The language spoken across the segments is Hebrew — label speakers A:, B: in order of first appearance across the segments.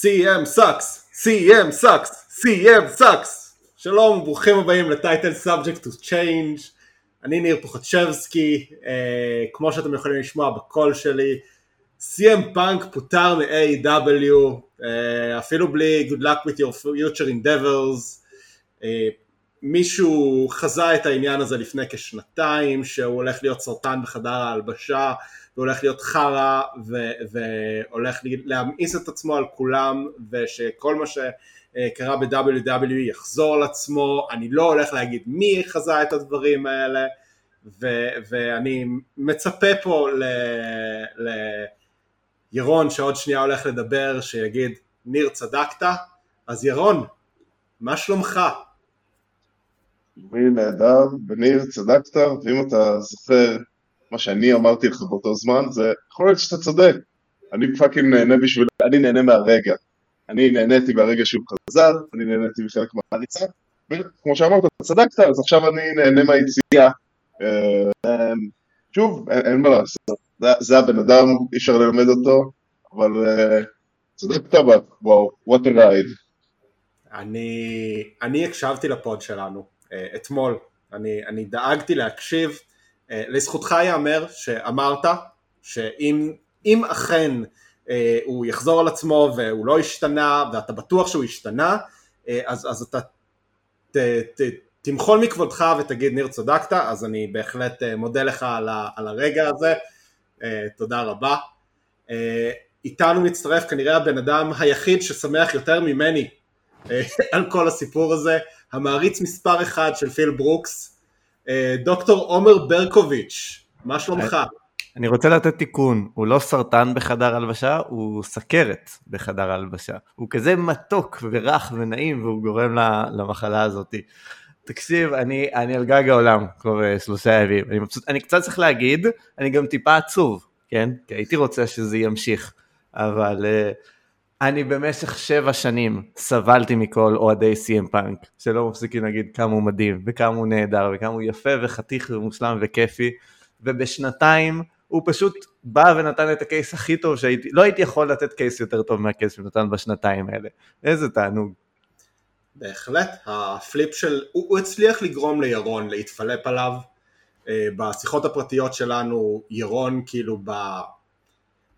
A: CM sucks, CM sucks, CM sucks. שלום, ברוכים הבאים ל Title Subject to Change. אני ניר פוחצ'בסקי, אה, כמו שאתם יכולים לשמוע בקול שלי, CM פאנק פוטר מ-AEW, אה, אפילו בלי Good luck with your future endeavors. אה, מישהו חזה את העניין הזה לפני כשנתיים, שהוא הולך להיות סרטן בחדר ההלבשה, והולך להיות חרא, והולך להמאיס את עצמו על כולם, ושכל מה שקרה ב-WW יחזור על עצמו, אני לא הולך להגיד מי חזה את הדברים האלה, ו- ואני מצפה פה ל- לירון שעוד שנייה הולך לדבר, שיגיד ניר צדקת, אז ירון, מה שלומך?
B: מי נהדר, וניר צדקת, ואם אתה זוכר מה שאני אמרתי לך באותו זמן, זה יכול להיות שאתה צודק. אני fucking נהנה בשביל, אני נהנה מהרגע. אני נהניתי מהרגע שהוא חזר, אני נהניתי מחלק מהריצה, וכמו שאמרת, צדקת, אז עכשיו אני נהנה מהיציאה. אה, שוב, אין, אין מה לעשות, זה, זה הבן אדם, אי אפשר ללמד אותו, אבל אה, צדקת, וואו, what a ride.
A: אני, אני הקשבתי לפוד שלנו אה, אתמול, אני, אני דאגתי להקשיב, אה, לזכותך ייאמר שאמרת שאם אכן אה, הוא יחזור על עצמו והוא לא השתנה ואתה בטוח שהוא השתנה אה, אז, אז אתה ת, ת, תמחול מכבודך ותגיד ניר צדקת אז אני בהחלט מודה לך על, ה, על הרגע הזה. תודה רבה. איתנו מצטרף כנראה הבן אדם היחיד ששמח יותר ממני על כל הסיפור הזה המעריץ מספר אחד של פיל ברוקס. אה, דוקטור עומר ברקוביץ', מה שלומך?
C: אני רוצה לתת תיקון, הוא לא סרטן בחדר הלבשה, הוא סכרת בחדר הלבשה. הוא כזה מתוק ורך ונעים והוא גורם למחלה הזאת. תקשיב, אני, אני על גג העולם כבר אה, שלושה ימים, אני, מבסוט, אני קצת צריך להגיד, אני גם טיפה עצוב, כן? כי הייתי רוצה שזה ימשיך, אבל אה, אני במשך שבע שנים סבלתי מכל אוהדי CM פאנק, שלא מפסיקים להגיד כמה הוא מדהים, וכמה הוא נהדר, וכמה הוא יפה וחתיך ומושלם וכיפי, ובשנתיים הוא פשוט בא ונתן את ה case הכי טוב שהייתי, לא הייתי יכול לתת case יותר טוב מה case שהוא נתן בשנתיים האלה. איזה תענוג.
A: בהחלט, ה flip של, הוא, הוא הצליח לגרום לירון להתפלפ עליו. אה, בשיחות הפרטיות שלנו, ירון כאילו ב...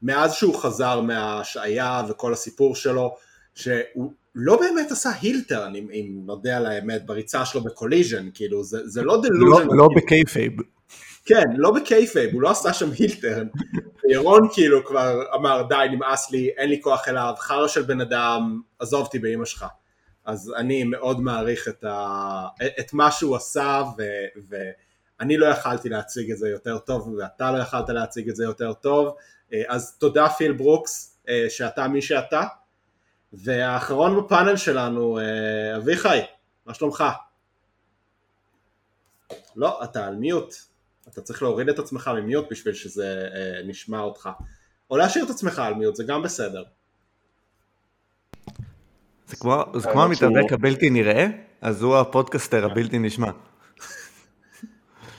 A: מאז שהוא חזר מההשעיה וכל הסיפור שלו, שהוא לא באמת עשה heel turn, אם, אם נודה על האמת, בריצה שלו בקוליז'ן, כאילו, זה, זה לא delusion.
C: לא, לא ב kayfabe.
A: כן, לא ב kayfabe, הוא לא עשה שם heel turn. ירון כאילו כבר אמר, די, נמאס לי, אין לי כוח אליו, חרא של בן אדם, עזוב אותי באמא שלך. אז אני מאוד מעריך את, ה... את מה שהוא עשה, ו... ואני לא יכלתי להציג את זה יותר טוב, ואתה לא יכלת להציג את זה יותר טוב, אז תודה פיל ברוקס אה, שאתה מי שאתה. והאחרון בפאנל שלנו אה, אביחי מה שלומך? לא אתה על mute אתה צריך להוריד את עצמך מ mute בשביל שזה נשמע אותך. או להשאיר את עצמך על mute זה גם בסדר.
C: זה כמו, זה כמו המתאבק הבלתי נראה אז הוא הפודקאסטר הבלתי נשמע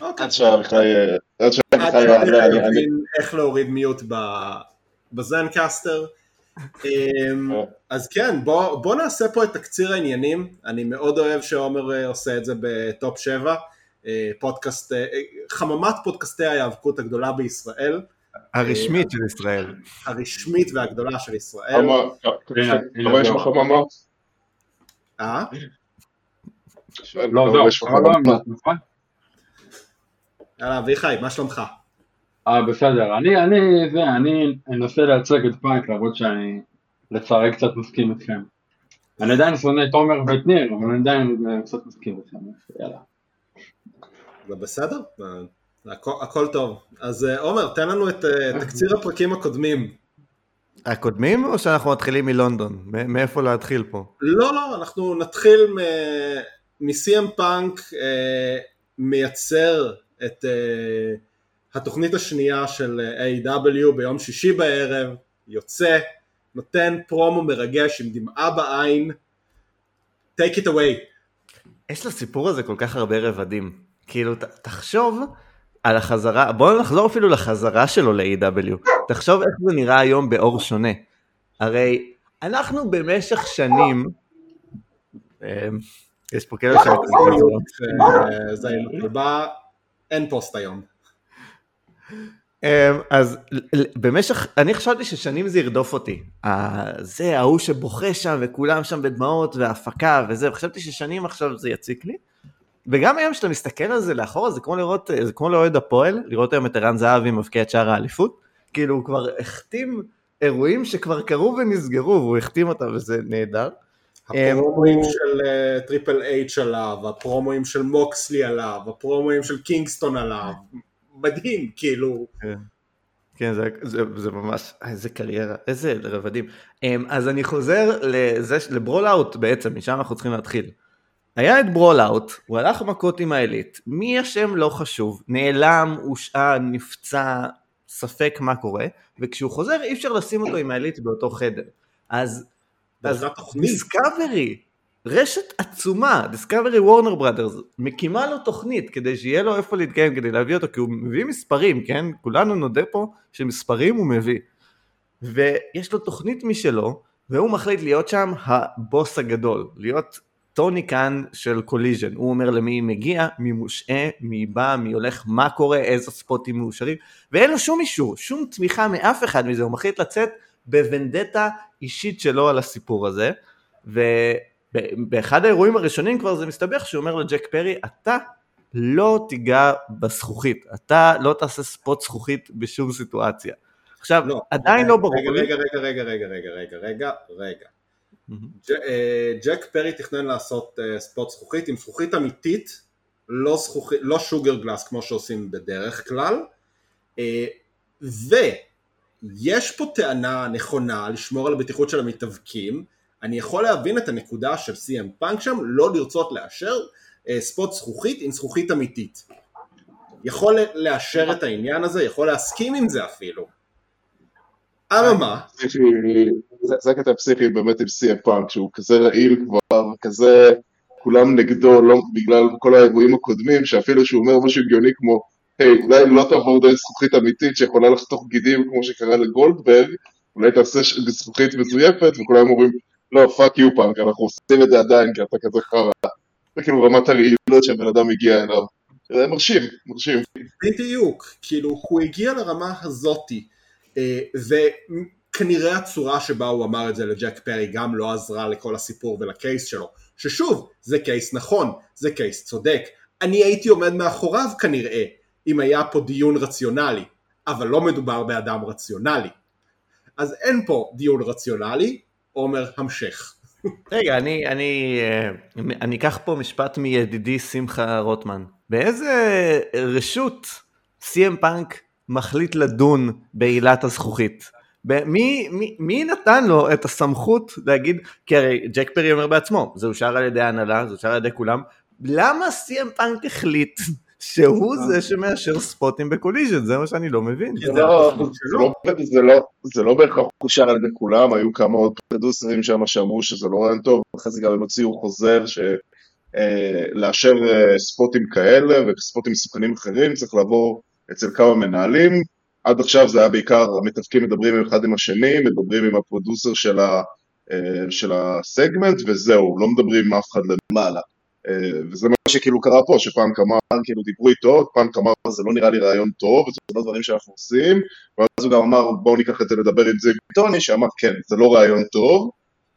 B: עד שאביחי
A: איך להוריד מיוט בזנקסטר. אמ, אז כן, בוא נעשה פה את תקציר העניינים, אני מאוד אוהב שעומר אה, עושה את זה בטופ 7, אה, פודקאסט, אה, חממת פודקאסטי ההיאבקות הגדולה בישראל.
C: הרשמית של ישראל.
A: הרשמית והגדולה של ישראל.
B: כמה יש בחממה?
A: אה?
B: לא, זהו, נכון?
A: יאללה, אביחי, מה שלומך?
D: אה, בסדר. אני, אני, זה, אני אנסה לייצג את פאנק, למרות שאני לצערי קצת מסכים איתכם. אני עדיין שונא את עומר ואת ניר, אבל אני עדיין קצת מסכים איתכם, יאללה.
A: זה בסדר, הכל, הכל טוב. אז אה, עומר, תן לנו את אה, תקציר הפרקים הקודמים.
C: הקודמים או שאנחנו מתחילים מלונדון? מאיפה להתחיל פה?
A: לא, לא, אנחנו נתחיל מ-CM פאנק אה, מייצר את uh, התוכנית השנייה של A.W. ביום שישי בערב, יוצא, נותן פרומו מרגש עם דמעה בעין, take it away.
C: יש לסיפור הזה כל כך הרבה רבדים, כאילו ת, תחשוב על החזרה, בואו נחזור אפילו לחזרה שלו ל-AW, תחשוב איך זה נראה היום באור שונה, הרי אנחנו במשך שנים, אה, יש פה כאלה ש...
A: אה, זה אין פוסט היום.
C: אמ, אז במשך, אני חשבתי ששנים זה ירדוף אותי. זה ההוא שבוכה שם וכולם שם בדמעות והפקה וזה, וחשבתי ששנים עכשיו זה יציק לי. וגם היום כשאתה מסתכל על זה לאחורה זה כמו לראות, זה כמו לאוהד הפועל, לראות היום את ערן זהבי מבקיע את שער האליפות. כאילו הוא כבר החתים אירועים שכבר קרו ונסגרו והוא החתים אותם וזה נהדר.
A: הפרומואים של טריפל אייץ' עליו, הפרומואים של מוקסלי עליו, הפרומואים של קינגסטון עליו, מדהים, כאילו.
C: כן, כן זה, זה, זה ממש, איזה קריירה, איזה רבדים. אמ, אז אני חוזר לזה, ל Brawl Out בעצם, משם אנחנו צריכים להתחיל. היה את Brawl Out, הוא הלך מכות עם העילית, מי אשם לא חשוב, נעלם, הושעה, נפצע, ספק מה קורה, וכשהוא חוזר אי אפשר לשים אותו עם העילית באותו חדר. אז, אז דיסקאברי רשת עצומה, דיסקאברי וורנר בראדרס, מקימה לו תוכנית כדי שיהיה לו איפה להתקיים, כדי להביא אותו, כי הוא מביא מספרים, כן? כולנו נודה פה שמספרים הוא מביא. ויש לו תוכנית משלו, והוא מחליט להיות שם הבוס הגדול, להיות טוני קאן של קוליז'ן. הוא אומר למי מגיע, מי מושעה, מי בא, מי הולך, מה קורה, איזה ספוטים מאושרים, ואין לו שום אישור, שום תמיכה מאף אחד מזה, הוא מחליט לצאת בוונדטה אישית שלו על הסיפור הזה, ובאחד האירועים הראשונים כבר זה מסתבך שהוא אומר לג'ק פרי, אתה לא תיגע בזכוכית, אתה לא תעשה ספוט זכוכית בשום סיטואציה. עכשיו, לא, עדיין אה, לא רגע, לא ברור.
A: רגע, רגע, רגע, רגע, רגע, רגע, רגע, רגע. רגע. אה, ג'ק פרי תכנן לעשות אה, ספוט זכוכית עם זכוכית אמיתית, לא, זכוכית, לא שוגר גלאס כמו שעושים בדרך כלל, ו... ויש פה טענה נכונה לשמור על הבטיחות של המתאבקים, אני יכול להבין את הנקודה של CM פאנק שם לא לרצות לאשר אה, ספוט זכוכית עם זכוכית אמיתית. יכול לאשר את העניין הזה, יכול להסכים עם זה אפילו. אממה.
B: זה הקטע הפסיכי באמת עם CM פאנק, שהוא כזה רעיל כבר, כזה כולם נגדו, לא בגלל כל האירועים הקודמים, שאפילו שהוא אומר משהו הגיוני כמו, אולי לא תעבור דרך זכוכית אמיתית שיכולה לחתוך גידים כמו שקרה לגולדברג, אולי תעשה זכוכית מזויפת, וכולם אומרים, לא, fuck you פאנק, אנחנו עושים את זה עדיין, כי אתה כזה חרא. זה כאילו רמת הרעילות שהבן אדם הגיע אליו. זה מרשים, מרשים.
A: בדיוק, כאילו, הוא הגיע לרמה הזאתי, אה, וכנראה הצורה שבה הוא אמר את זה לג'ק פרי גם לא עזרה לכל הסיפור ול case שלו, ששוב, זה קייס נכון, זה קייס צודק. אני הייתי עומד מאחוריו כנראה, אם היה פה דיון רציונלי, אבל לא מדובר באדם רציונלי. אז אין פה דיון רציונלי, עומר המשך.
C: רגע, אני, אני, אה, אני אקח פה משפט מידידי שמחה רוטמן. באיזה רשות סי.אם פאנק מחליט לדון בעילת הזכוכית? מי, מי, מי נתן לו את הסמכות להגיד, כי הרי ג'ק פרי אומר בעצמו, זה אושר על ידי ההנהלה, זה אושר על ידי כולם, למה סי.אם פאנק החליט שהוא זה אה. שמאשר ספוטים ב Collision, זה מה שאני לא מבין.
B: לא, לא, זה לא בהכרח אושר על ידי כולם, היו כמה עוד פרודוסרים שם שאמרו שזה לא רעיון טוב, אחרי זה גם הם הוציאו חוזר שלאשר אה, אה, ספוטים כאלה וספוטים מסוכנים אחרים צריך לעבור אצל כמה מנהלים, עד עכשיו זה היה בעיקר המתאבקים מדברים אחד עם השני, מדברים עם ה producer של הסגמנט וזהו, לא מדברים עם אף אחד למעלה. אה, וזה מה שכאילו קרה פה, שפאנק אמר, כאילו דיברו איתו, פאנק אמר זה לא נראה לי רעיון טוב, זה לא דברים שאנחנו עושים, ואז הוא גם אמר בואו ניקח את זה לדבר עם זה טוני, שאמר כן, זה לא רעיון טוב,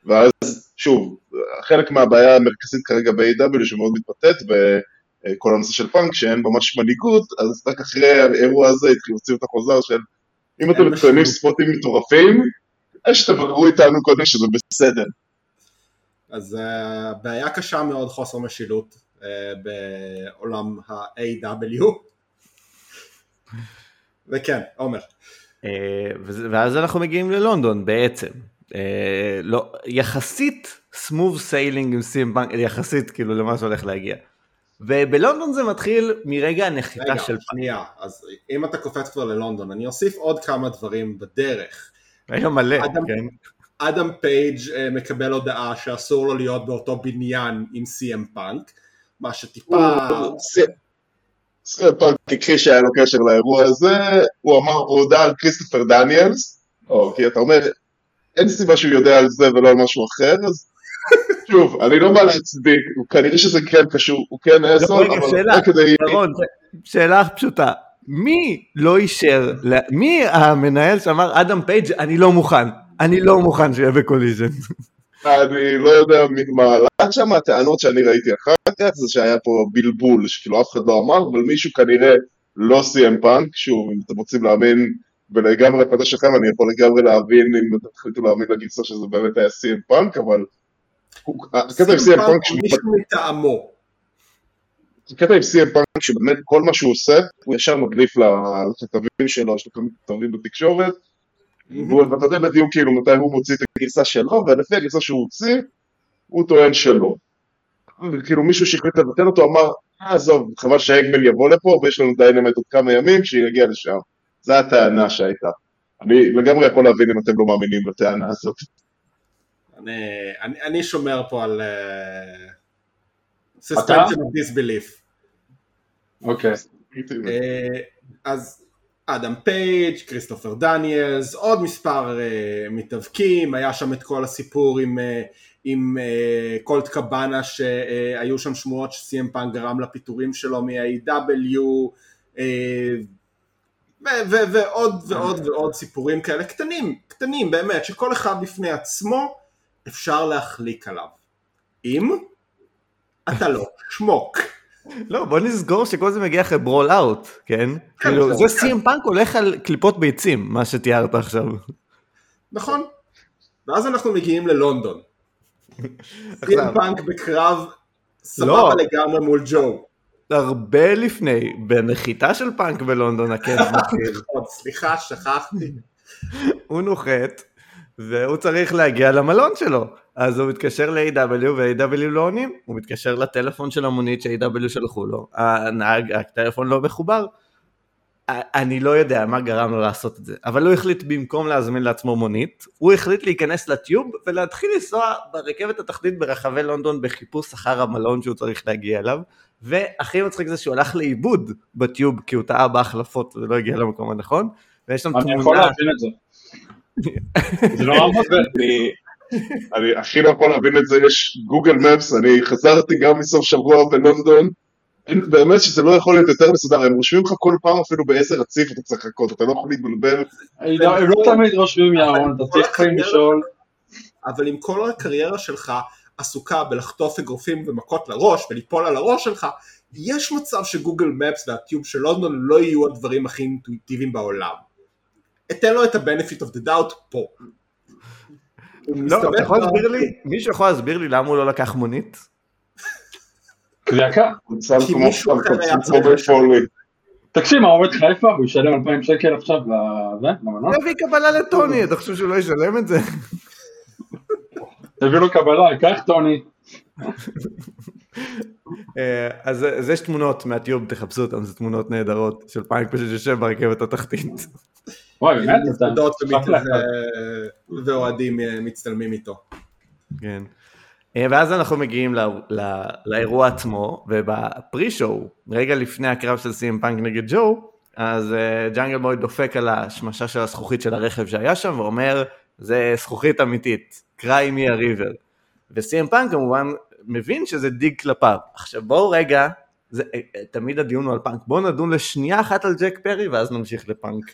B: ואז שוב, חלק מהבעיה המרכזית כרגע ב-AW שמאוד מתבטאת בכל הנושא של פאנק, שאין ממש מנהיגות, אז רק אחרי האירוע הזה התחילו להוציא את החוזר של אם אתם מתכננים ספוטים מטורפים, יש תבררו איתנו קודם שזה בסדר.
A: אז אה, בעיה קשה מאוד חוסר משילות אה, בעולם ה-AEW. וכן, עומר. אה,
C: ואז אנחנו מגיעים ללונדון בעצם. לא, יחסית smooth sailing עם סי.אם פאנק, יחסית כאילו למה שהולך להגיע. ובלונדון זה מתחיל מרגע הנחיתה רגע, של... רגע,
A: שנייה, אז אם אתה קופץ כבר ללונדון, אני אוסיף עוד כמה דברים בדרך.
C: היה מלא, אדם, כן.
A: אדם פייג' אה, מקבל הודעה שאסור לו להיות באותו בניין עם סי.אם פאנק, מה שטיפה...
B: סי.אם פאנק הכחיש שהיה לו קשר לאירוע הזה, הוא אמר, הוא הודע על כריסטופר דניאלס, או כי אתה אומר, אין סיבה שהוא יודע על זה ולא על משהו אחר, אז שוב, אני לא בא להצדיק, כנראה שזה כן קשור, הוא כן אסון, אבל
C: שאלה,
B: כדי...
C: ירון, שאלה פשוטה. מי לא אישר, מי המנהל שאמר אדם פייג' אני לא מוכן, אני לא מוכן שיהיה ב Collision.
B: אני לא יודע מי- מה עלה שם, הטענות שאני ראיתי אחר כך זה שהיה פה בלבול, שכאילו אף אחד לא אמר, אבל מישהו כנראה לא סי.אם פאנק, שוב, אם אתם רוצים להאמין ולגמרי לפתח שלכם, אני יכול לגמרי להבין אם אתם תחליטו להאמין לגרסה שזה באמת היה סי.אם פאנק, אבל הקטע עם סי.אם פאנק,
A: הוא מישהו מטעמו.
B: הקטע עם סי.אם פאנק שבאמת כל מה שהוא עושה, הוא ישר מדליף לכתבים שלו, יש לו כמה כתבים בתקשורת, ואתה יודע בדיוק כאילו מתי הוא מוציא את הגרסה שלו, ולפי הגרסה שהוא הוציא, הוא טוען שלא. וכאילו מישהו שהחליט לבטל אותו אמר, אה עזוב, חבל שה Hangman יבוא לפה, ויש לנו Dynamite עוד כמה ימים שיגיע לשם. זו הטענה שהייתה. אני לגמרי יכול להבין אם אתם לא מאמינים לטענה הזאת.
A: אני, אני, אני שומר פה על אה,
D: אתה?
A: suspension of disbelief.
D: אוקיי.
A: אה, אז אדם פייג', כריסטופר דניאלס, עוד מספר אה, מתאבקים, היה שם את כל הסיפור עם, אה, עם אה, קולט קבאנה שהיו שם שמועות שסי.אם פאנק גרם לפיטורים שלו מ-AEW אה, ו- ו- ועוד ועוד ועוד סיפורים כאלה קטנים, קטנים באמת, שכל אחד בפני עצמו אפשר להחליק עליו. אם אתה לא שמוק.
C: לא, בוא נסגור שכל זה מגיע אחרי Brawl Out, כן? כאילו,
A: בסדר,
C: זה סי.אם פאנק הולך על קליפות ביצים, מה שתיארת עכשיו.
A: נכון? ואז אנחנו מגיעים ללונדון. סי.אם פאנק בקרב סבבה
C: לא.
A: לגמרי מול ג'ו.
C: הרבה לפני, בנחיתה של פאנק בלונדון הכיף מתחיל.
A: עוד סליחה, שכחתי.
C: הוא נוחת, והוא צריך להגיע למלון שלו. אז הוא מתקשר ל-AW ו-AW לא עונים, הוא מתקשר לטלפון של המונית ש-AW שלחו לו, הנהג, הטלפון לא מחובר. אני לא יודע מה גרם לו לעשות את זה, אבל הוא החליט במקום להזמין לעצמו מונית, הוא החליט להיכנס לטיוב ולהתחיל לנסוע ברכבת התחתית ברחבי לונדון בחיפוש אחר המלון שהוא צריך להגיע אליו, והכי מצחיק זה שהוא הלך לאיבוד בטיוב כי הוא טעה בהחלפות ולא הגיע למקום הנכון, ויש שם
D: אני יכול
C: תמונה,
D: להבין את זה. זה נורא מבלבל.
B: אני, הכי לא יכול להבין את זה, יש גוגל מפס, אני חזרתי גם מסוף שבוע בלונדון, באמת שזה לא יכול להיות יותר מסודר, הם רושמים לך כל פעם אפילו באיזה רציף אתה צריך לחכות, אתה לא יכול להתבלבל,
D: הם לא- הם לא תמיד רושמים ירון, אתה צריך לפעמים לשאול.
A: אבל אם כל הקריירה שלך עסוקה בלחטוף אגרופים ומכות לראש וליפול על הראש שלך, יש מצב שגוגל מפס והטיוב של לונדון לא יהיו הדברים הכי אינטואיטיביים בעולם. אתן לו את ה-benefit of the doubt פה.
C: לא, אתה יכול להסביר לי? מישהו יכול להסביר לי למה הוא לא לקח מונית?
D: זה יקר.
A: כי מישהו אחר היה צריך.
D: תקשיב, מה עובד חיפה, הוא ישלם 2,000 שקל עכשיו לזה, למנות?
C: תביא קבלה לטוני, אתה חושב שהוא לא ישלם את זה?
D: תביא לו קבלה, קח טוני.
C: אה, אז אז יש תמונות מהטיוב, תחפשו אותן, זה תמונות נהדרות של פאנק פשוט יושב ברכבת התחתית.
D: וואי, באמת.
A: ו- ואוהדים אה, מצטלמים איתו.
C: כן. אה, ואז אנחנו מגיעים לא, לא, לאירוע עצמו, ובפרי-שואו, רגע לפני הקרב של סי.אם פאנק נגד ג'ו, אז אה, ג'אנגל בוי דופק על השמשה של הזכוכית של הרכב שהיה שם, ואומר, זה זכוכית אמיתית, cry me a river. וסי.אם פאנק כמובן מבין שזה dig כלפיו. עכשיו בואו רגע, זה, תמיד הדיון הוא על פאנק, בואו נדון לשנייה אחת על ג'ק פרי, ואז נמשיך לפאנק.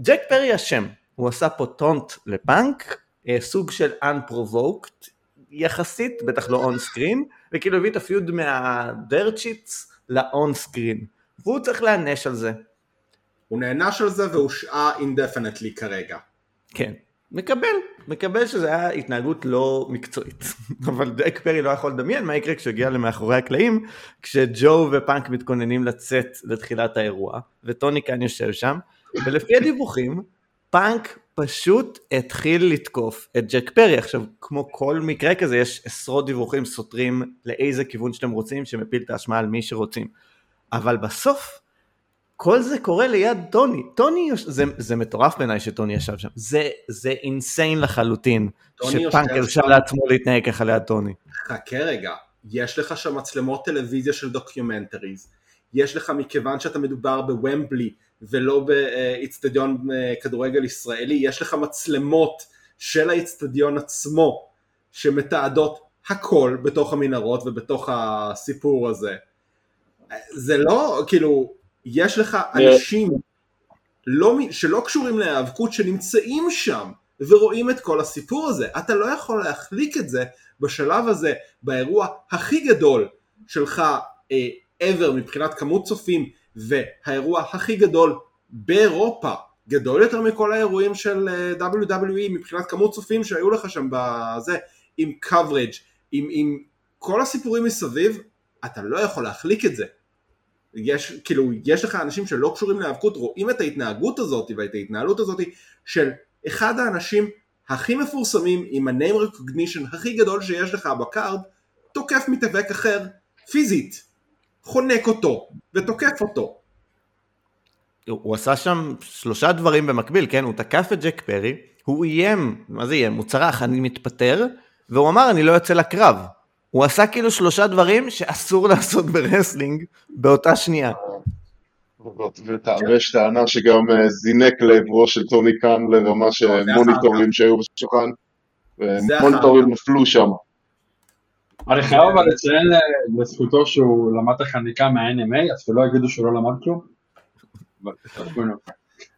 C: ג'ק פרי אשם, הוא עשה פה taunt לפאנק, אה, סוג של unprovoked, יחסית, בטח לא on screen, וכאילו הביא את ה feud מה dirt sheets ל on screen. והוא צריך להיענש על זה.
A: הוא נענש על זה והושעה indefinitely כרגע.
C: כן. מקבל, מקבל שזה היה התנהגות לא מקצועית. אבל ג'ק פרי לא יכול לדמיין מה יקרה כשהוא הגיע למאחורי הקלעים, כשג'ו ופאנק מתכוננים לצאת לתחילת האירוע, וטוני קאן יושב שם, ולפי הדיווחים, פאנק פשוט התחיל לתקוף את ג'ק פרי. עכשיו, כמו כל מקרה כזה, יש עשרות דיווחים סותרים לאיזה כיוון שאתם רוצים, שמפיל את האשמה על מי שרוצים. אבל בסוף, כל זה קורה ליד טוני. טוני, זה, זה מטורף בעיניי שטוני ישב שם. זה, זה insane לחלוטין, שפאנק הרשה. לעצמו להתנהג ככה ליד טוני.
A: חכה רגע, יש לך שם מצלמות טלוויזיה של documentaries, יש לך מכיוון שאתה מדובר בוומבלי ולא באיצטדיון אה, כדורגל ישראלי, יש לך מצלמות של האיצטדיון עצמו, שמתעדות הכל בתוך המנהרות ובתוך הסיפור הזה. זה לא, כאילו, יש לך אנשים לא, שלא קשורים להיאבקות שנמצאים שם ורואים את כל הסיפור הזה. אתה לא יכול להחליק את זה בשלב הזה, באירוע הכי גדול שלך אה, ever מבחינת כמות צופים והאירוע הכי גדול באירופה, גדול יותר מכל האירועים של אה, WWE מבחינת כמות צופים שהיו לך שם בזה, עם coverage, עם, עם כל הסיפורים מסביב, אתה לא יכול להחליק את זה. יש, כאילו, יש לך אנשים שלא קשורים להיאבקות, רואים את ההתנהגות הזאת ואת ההתנהלות הזאת של אחד האנשים הכי מפורסמים עם ה-name recognition הכי גדול שיש לך בקארד, תוקף מתאבק אחר פיזית, חונק אותו ותוקף אותו.
C: הוא עשה שם שלושה דברים במקביל, כן? הוא תקף את ג'ק פרי, הוא איים, מה זה איים? הוא צרח, אני מתפטר, והוא אמר, אני לא יוצא לקרב. הוא עשה כאילו שלושה דברים שאסור לעשות ב wrestling באותה שנייה.
B: ויש טענה שגם אה, זינק לעברו של טוני קאן לרמה של מוניטורים שהיו בשולחן, ומוניטורים נפלו שם.
D: אני חייב אבל לציין אה, לזכותו שהוא למד את החניקה מה-MMA, אז שלא יגידו שהוא לא למד כלום.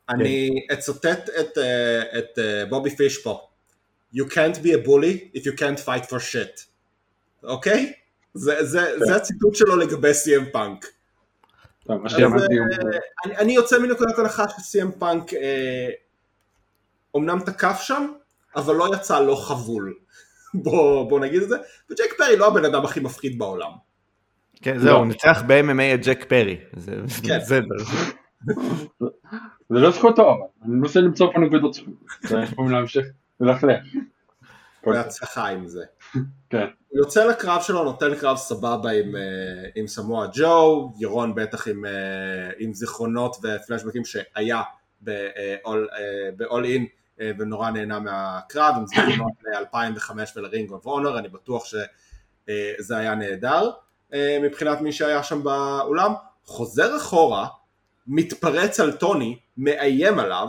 A: אני אצטט את אה, בובי פיש פה. You can't be a bully if you can't fight for shit. אוקיי? זה הציטוט שלו לגבי CM פאנק. אני יוצא מנקודת הנחה שסי.אם פאנק אומנם תקף שם, אבל לא יצא לא חבול. בוא נגיד את זה, וג'ק פרי לא הבן אדם הכי מפחיד בעולם.
C: כן, זהו, הוא ניצח ב-MMA את ג'ק פרי.
A: כן.
D: זה לא זכותו, אבל אני מנסה למצוא פה נקודות זכות. יכולים להמשיך ולכלך.
A: בהצלחה עם זה.
D: כן.
A: הוא יוצא לקרב שלו, נותן קרב סבבה עם, אה, עם סמואל ג'ו, ירון בטח עם, אה, עם זיכרונות ופלשבקים שהיה ב-all in אה, ונורא נהנה מהקרב, עם זיכרונות ל-2005 ולרינג אוף אונר, אני בטוח שזה היה נהדר מבחינת מי שהיה שם באולם, חוזר אחורה, מתפרץ על טוני, מאיים עליו,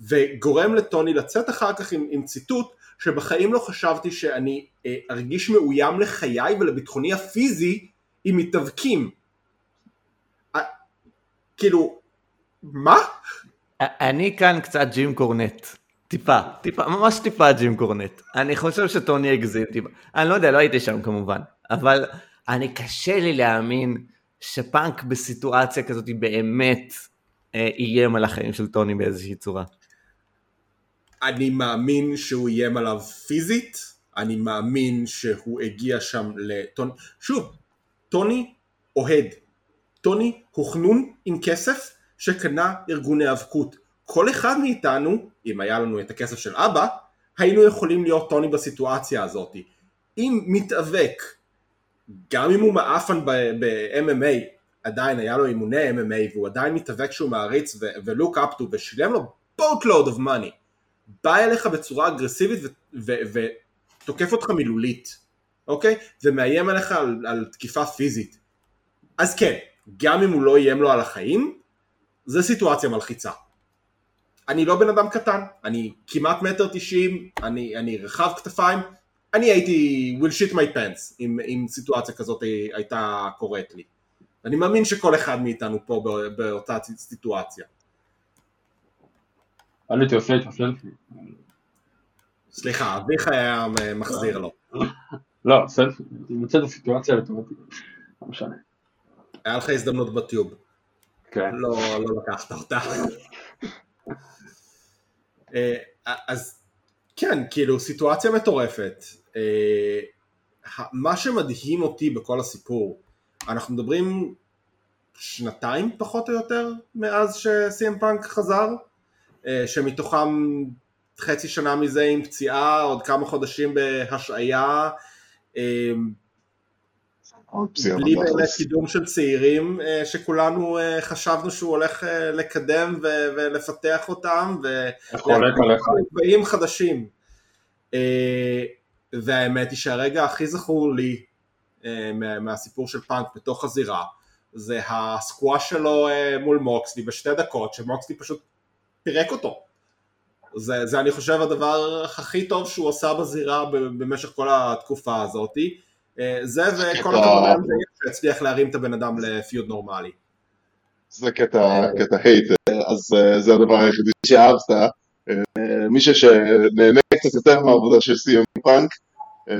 A: וגורם לטוני לצאת אחר כך עם, עם ציטוט שבחיים לא חשבתי שאני אה, ארגיש מאוים לחיי ולביטחוני הפיזי עם מתאבקים. אה, כאילו, מה?
C: אני כאן קצת ג'ים קורנט. טיפה, טיפה, ממש טיפה ג'ים קורנט. אני חושב שטוני הגזים טיפה. אני לא יודע, לא הייתי שם כמובן, אבל אני קשה לי להאמין שפאנק בסיטואציה כזאת באמת אה, איים על החיים של טוני באיזושהי צורה.
A: אני מאמין שהוא איים עליו פיזית, אני מאמין שהוא הגיע שם לטוני, שוב, טוני אוהד, טוני הוא חנון עם כסף שקנה ארגוני האבקות, כל אחד מאיתנו, אם היה לנו את הכסף של אבא, היינו יכולים להיות טוני בסיטואציה הזאת. אם מתאבק, גם אם הוא מעפן ב-MMA, עדיין היה לו אימוני MMA והוא עדיין מתאבק שהוא מעריץ ולוק אפטו ושילם לו boatload of money בא אליך בצורה אגרסיבית ותוקף אותך מילולית, אוקיי? ומאיים עליך על, על תקיפה פיזית. אז כן, גם אם הוא לא איים לו על החיים, זה סיטואציה מלחיצה. אני לא בן אדם קטן, אני כמעט מטר תשעים, אני, אני רחב כתפיים, אני הייתי will shit my pants אם, אם סיטואציה כזאת הייתה קורית לי. אני מאמין שכל אחד מאיתנו פה באותה סיטואציה.
D: אני הייתי עושה איתו סלפי.
A: סליחה, אביחי היה מחזיר לו.
D: לא, סלפי, אני מוצא את הסיטואציה לטובתי, לא משנה.
A: היה לך הזדמנות בטיוב.
D: כן.
A: לא, לא לקחת אותה. אה, אז כן, כאילו סיטואציה מטורפת. אה, מה שמדהים אותי בכל הסיפור, אנחנו מדברים שנתיים פחות או יותר מאז שסי.אם פאנק חזר, אה, שמתוכם חצי שנה מזה עם פציעה, עוד כמה חודשים בהשעיה, בלי באמת קידום של צעירים אה, שכולנו חשבנו שהוא הולך לקדם ולפתח אותם, וגבהים חדשים. והאמת היא שהרגע הכי זכור לי מהסיפור של פאנק בתוך הזירה, זה הסקואש שלו מול מוקסלי בשתי דקות, שמוקסלי פשוט פירק אותו. זה, זה אני חושב הדבר הכי טוב שהוא עשה בזירה במשך כל התקופה הזאת. אה, זה וכל הכבוד להם שהצליח להרים את הבן אדם לפיוד נורמלי.
B: זה קטע, קטע הייט, אז אה, זה הדבר היחידי שאהבת. אה, מישהו שנהנה קצת יותר מהעבודה של סי.אם פאנק, אה,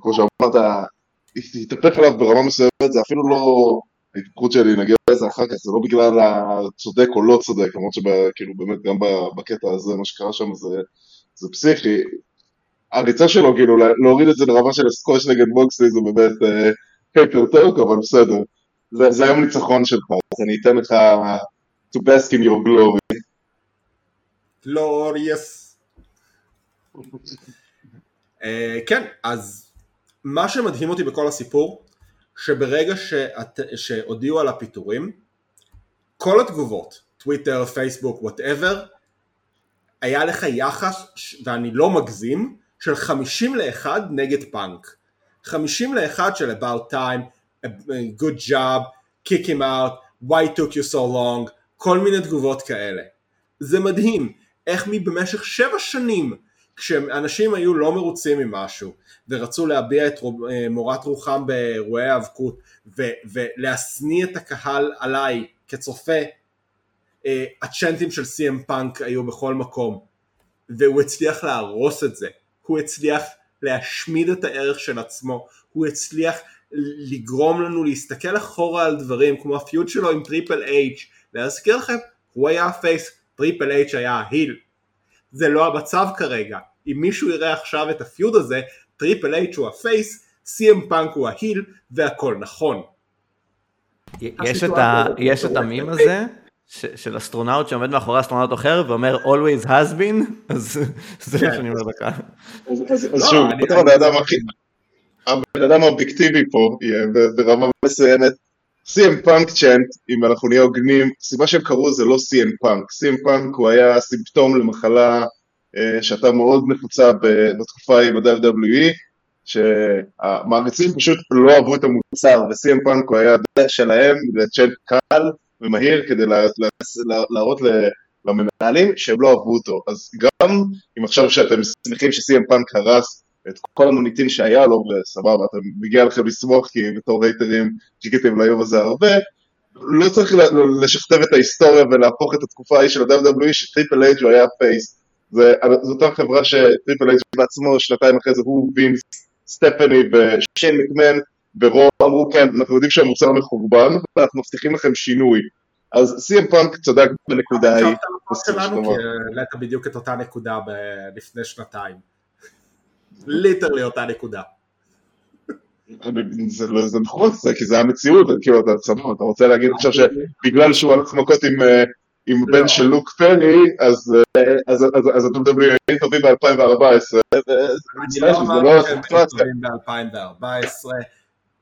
B: כמו שאמרת, התהפך עליו ברמה מסוימת, זה אפילו לא ההתפתחות שלי, נגיע לזה אחר כך, זה לא בגלל הצודק או לא צודק, למרות שכאילו באמת גם בקטע הזה, מה שקרה שם זה, זה פסיכי. הריצה שלו, כאילו, לה- להוריד את זה לרמה של הסקוש נגד מוקסלי זה באמת אה, הייפר טרק, אבל בסדר. זה, היום ניצחון שלך, אז אני אתן לך to bask in your glory.
A: glorious. אה, כן, אז מה שמדהים אותי בכל הסיפור, שברגע שהודיעו על הפיטורים, כל התגובות, טוויטר, פייסבוק, whatever, היה לך יחס, ואני לא מגזים, של 50 ל-1 נגד פאנק. 50 ל-1 של about time, good job, kick him out, why took you so long, כל מיני תגובות כאלה. זה מדהים איך מבמשך שבע שנים כשאנשים היו לא מרוצים ממשהו ורצו להביע את אה, מורת רוחם באירועי האבקות ולהשניא את הקהל עליי כצופה אה, הצ'נטים של סי.אם פאנק היו בכל מקום והוא הצליח להרוס את זה הוא הצליח להשמיד את הערך של עצמו הוא הצליח לגרום לנו להסתכל אחורה על דברים כמו ה feud שלו עם טריפל אייץ' להזכיר לכם הוא היה ה face טריפל אייץ' היה ה heel. זה לא המצב כרגע. אם מישהו יראה עכשיו את ה feud הזה טריפל אייץ' הוא ה face סי.אם פאנק הוא ה heel והכל נכון.
C: יש את יש את המים הזה של אסטרונאוט שעומד מאחורי אסטרונאוט אחר ואומר always has been, אז זה מה שאני אומר לקהל.
B: אז, אז,
A: לא,
B: שוב, הבן אדם האובייקטיבי פה יהיה ברמה מסוימת. CM פאנק chant, אם אנחנו נהיה הוגנים, הסיבה שהם קראו זה לא CM פאנק. CM פאנק הוא היה סימפטום למחלה אה, שהייתה מאוד נפוצה בתקופה עם ה-WWE, שהמעריצים פשוט לא אהבו את המוצר, ו-CM פאנק הוא היה שלהם ל chant קל ומהיר כדי לה- לה- לה- להראות למנהלים שהם לא אהבו אותו. אז גם אם עכשיו שאתם שמחים ש-CM פאנק הרס את כל המוניטין שהיה לו, וסבבה, אתם מגיע לכם לשמוח כי בתור הייטרים חיכיתם ליום הזה הרבה, לא צריך לשכתב את ההיסטוריה ולהפוך את התקופה ההיא של ה-WWE שטריפל אייץ' הוא היה face. זו אותה חברה שטריפל אייץ' בעצמו, שנתיים אחרי זה הוא וינס, סטפני ושיין מקמן, ורוב אמרו כן, אנחנו יודעים שהמוצר מחורבן, ואנחנו מבטיחים לכם שינוי. אז CM פאנק צדק בנקודה ההיא.
A: שלנו. כי העלית בדיוק את אותה נקודה לפני שנתיים. literally אותה נקודה.
B: זה לא- זה נכון, זה כי זה המציאות, כאילו אתה סבבה, אתה רוצה להגיד עכשיו שבגלל שהוא הלך מכות עם, אה, עם
A: לא.
B: בן של לוק פרי, אז אה, אז- אז- אז אתם מדברים היו טובים ב-2014,
A: אני לא
B: לא
A: אמרתי שהם. טובים ב-2014,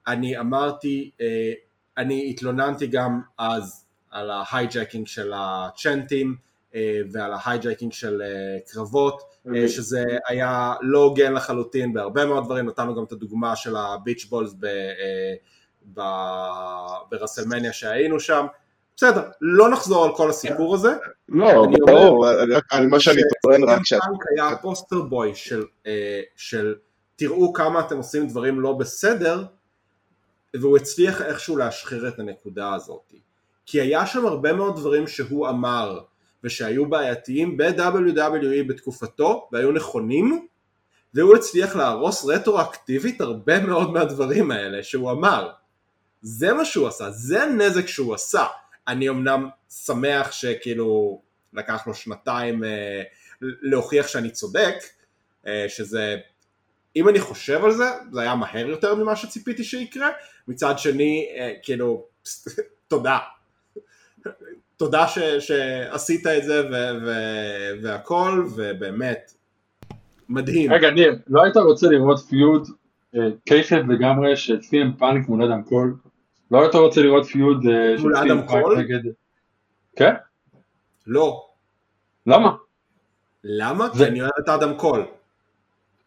A: אני אמרתי, אה, אני התלוננתי גם אז על ה hijacking של הצ'נטים אה, ועל ה hijacking של אה, קרבות, אה, שזה היה לא הוגן לחלוטין בהרבה מאוד דברים, נתנו גם את הדוגמה של ה beach balls ב- ב- ברסלמניה שהיינו שם, בסדר, לא נחזור על כל הסיפור הזה,
B: לא, ברור, אני- מה שאני טוען רק שאת...
A: פאנק היה ה poster boy של, אה, של תראו כמה אתם עושים דברים לא בסדר והוא הצליח איכשהו להשחיר את הנקודה הזאת. כי היה שם הרבה מאוד דברים שהוא אמר ושהיו בעייתיים ב-WWE בתקופתו והיו נכונים והוא הצליח להרוס רטרואקטיבית הרבה מאוד מהדברים האלה שהוא אמר. זה מה שהוא עשה, זה הנזק שהוא עשה. אני אמנם שמח שכאילו לקח לו שנתיים אה, להוכיח שאני צודק, אה, שזה, אם אני חושב על זה, זה היה מהר יותר ממה שציפיתי שיקרה, מצד שני, אה, כאילו, תודה. תודה ש, שעשית את זה ו- ו- והכל, ובאמת, מדהים.
D: רגע ניר, לא היית רוצה לראות פיוד אה, קייסט לגמרי של סי.אם פאנק מול אדם קול? לא היית רוצה לראות פיוד אה, של סי.אם
A: אדם
D: פאנק? נגד... כן?
A: לא.
D: למה?
A: למה? כי
D: זה-
A: אני אוהב את אדם קול.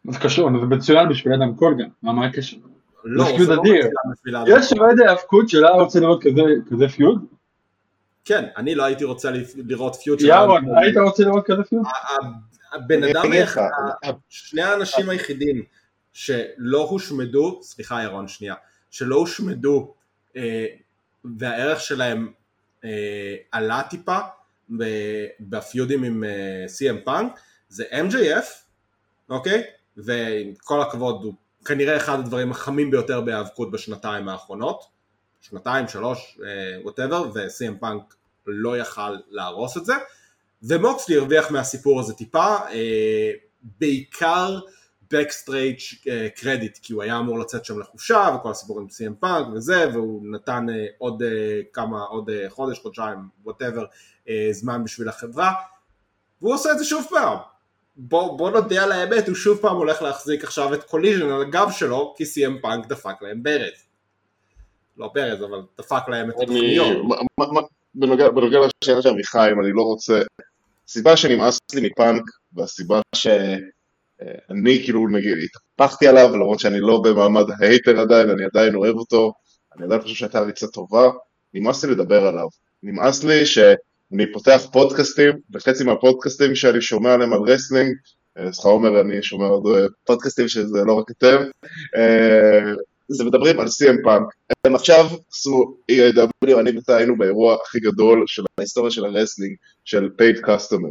D: זה קשור, זה מצוין בשביל אדם קול גם, מה מה הקשר?
A: לא,
D: פיוד
A: זה לא
D: אדיר.
A: מצוין בשביל אדם
D: יש. אוהד האבקות שלה רוצה לראות כזה כזה פיוד?
A: כן, אני לא הייתי רוצה לראות פיוטר.
D: ירון, היית רוצה לראות כזה פיוטר?
A: הבן אדם, שני האנשים היחידים שלא הושמדו, סליחה ירון שנייה, שלא הושמדו אה, והערך שלהם אה, עלה טיפה בפיודים עם אה, CM פאנק זה MJF, אוקיי? ועם כל הכבוד הוא כנראה אחד הדברים החמים ביותר בהיאבקות בשנתיים האחרונות, שנתיים, שלוש, whatever, ו-CM פאנק לא יכל להרוס את זה, ומוקסלי הרוויח מהסיפור הזה טיפה, בעיקר backstage credit כי הוא היה אמור לצאת שם לחופשה וכל הסיפור עם סי.אם פאנק וזה והוא נתן אה, עוד כמה, עוד חודש, חודשיים, whatever, אה, זמן בשביל החברה. והוא עושה את זה שוב פעם בוא, בוא נודה על האמת, הוא שוב פעם הולך להחזיק עכשיו את קוליז'ן על הגב שלו כי סי.אם פאנק דפק להם ברז. לא ברז אבל דפק להם את התוכניות
B: בנוגע לשאלה של עמיחי אם אני לא רוצה הסיבה שנמאס לי מפאנק והסיבה ש... אני כאילו נגיד התהפכתי עליו למרות שאני לא במעמד ה hater עדיין, אני עדיין אוהב אותו, אני עדיין חושב שהייתה ריצה טובה, נמאס לי לדבר עליו, נמאס לי שאני פותח פודקאסטים, וחצי מהפודקאסטים שאני שומע עליהם על wrestling, סליחה אה, עומר אני שומע עוד אה, פודקאסטים שזה לא רק אתם, אה, זה מדברים על CM פאנק, הם עכשיו עשו AEW, אני ואתה היינו באירוע הכי גדול של ההיסטוריה של ה wrestling, של paid customer.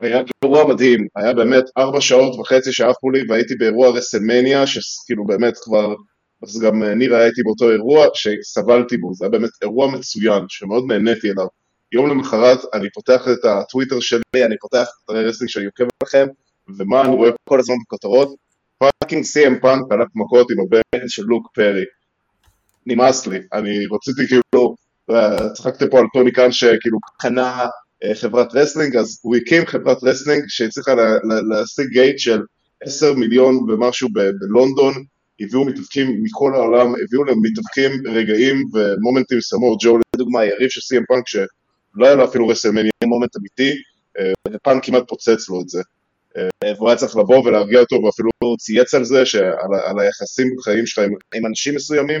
B: היה אירוע מדהים, היה באמת ארבע שעות וחצי שעפו לי והייתי באירוע רסלמניה שכאילו באמת כבר, אז גם ניר היה איתי באותו אירוע שסבלתי בו, זה היה באמת אירוע מצוין שמאוד נהניתי אליו. יום למחרת אני פותח את הטוויטר שלי, אני פותח את ה wrestling שאני עוקב לכם ומה אני רואה כל הזמן בכותרות? fucking סי.אם פאנק הלך מכות עם הבן של לוק פרי. נמאס לי, אני רציתי כאילו, אה, צחקתי פה על טוני קאן שכאילו קנה אה, חברת wrestling, אז הוא הקים חברת wrestling שהצליחה להשיג gate של 10 מיליון ומשהו בלונדון, הביאו מתאבקים מכל העולם, הביאו להם מתאבקים רגעים ומומנטים סמואה ג'ו לדוגמה היריב של סי.אם פאנק שלא היה לו אפילו רסלמניה moment אמיתי אה, ופאנק כמעט פוצץ לו את זה. אה, והוא היה צריך לבוא ולהרגיע אותו ואפילו צייץ על זה, שעל, על היחסים בחיים שלך עם, עם אנשים מסוימים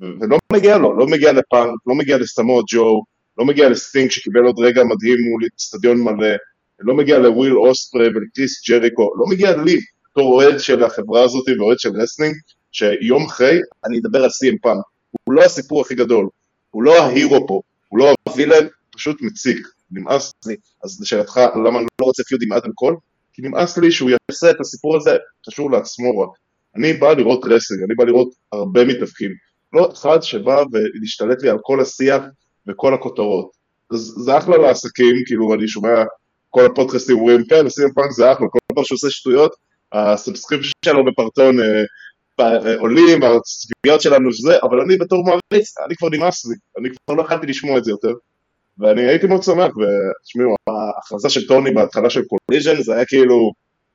B: ולא מגיע לו, לא מגיע לפאנק, לא מגיע לסמואה ג'ו לא מגיע לסטינג שקיבל עוד רגע מדהים מול אצטדיון מלא, לא מגיע לוויל אוספריי ולקריס ג'ריקו, לא מגיע לי בתור אוהד של החברה הזאת ואוהד של wrestling, שיום אחרי אני אדבר על סי.אם פאנק, הוא לא הסיפור הכי גדול, הוא לא ה hero פה, הוא לא ה villain, פשוט מציק, נמאס לי. אז לשאלתך, למה אני לא רוצה feud עם אדם קול? כי נמאס לי שהוא יעשה את הסיפור הזה קשור לעצמו רק. אני בא לראות wrestling, אני בא לראות הרבה מתאבקים, לא אחד שבא ומשתלט לי על כל השיח וכל הכותרות. אז זה אחלה לעסקים, כאילו אני שומע כל הפודקאסטים אומרים כן, עושים פאנק זה אחלה, כל פעם שהוא שטויות, ה subscription שלו בפטריאון אה, אה, עולים, הצביעות שלנו שזה, אבל אני בתור מעריץ, אני כבר נמאס לי, אני כבר לא יכולתי לשמוע את זה יותר. ואני הייתי מאוד שמח, ותשמעו, ההכרזה של טוני בהתחלה של קוליז'ן זה היה כאילו,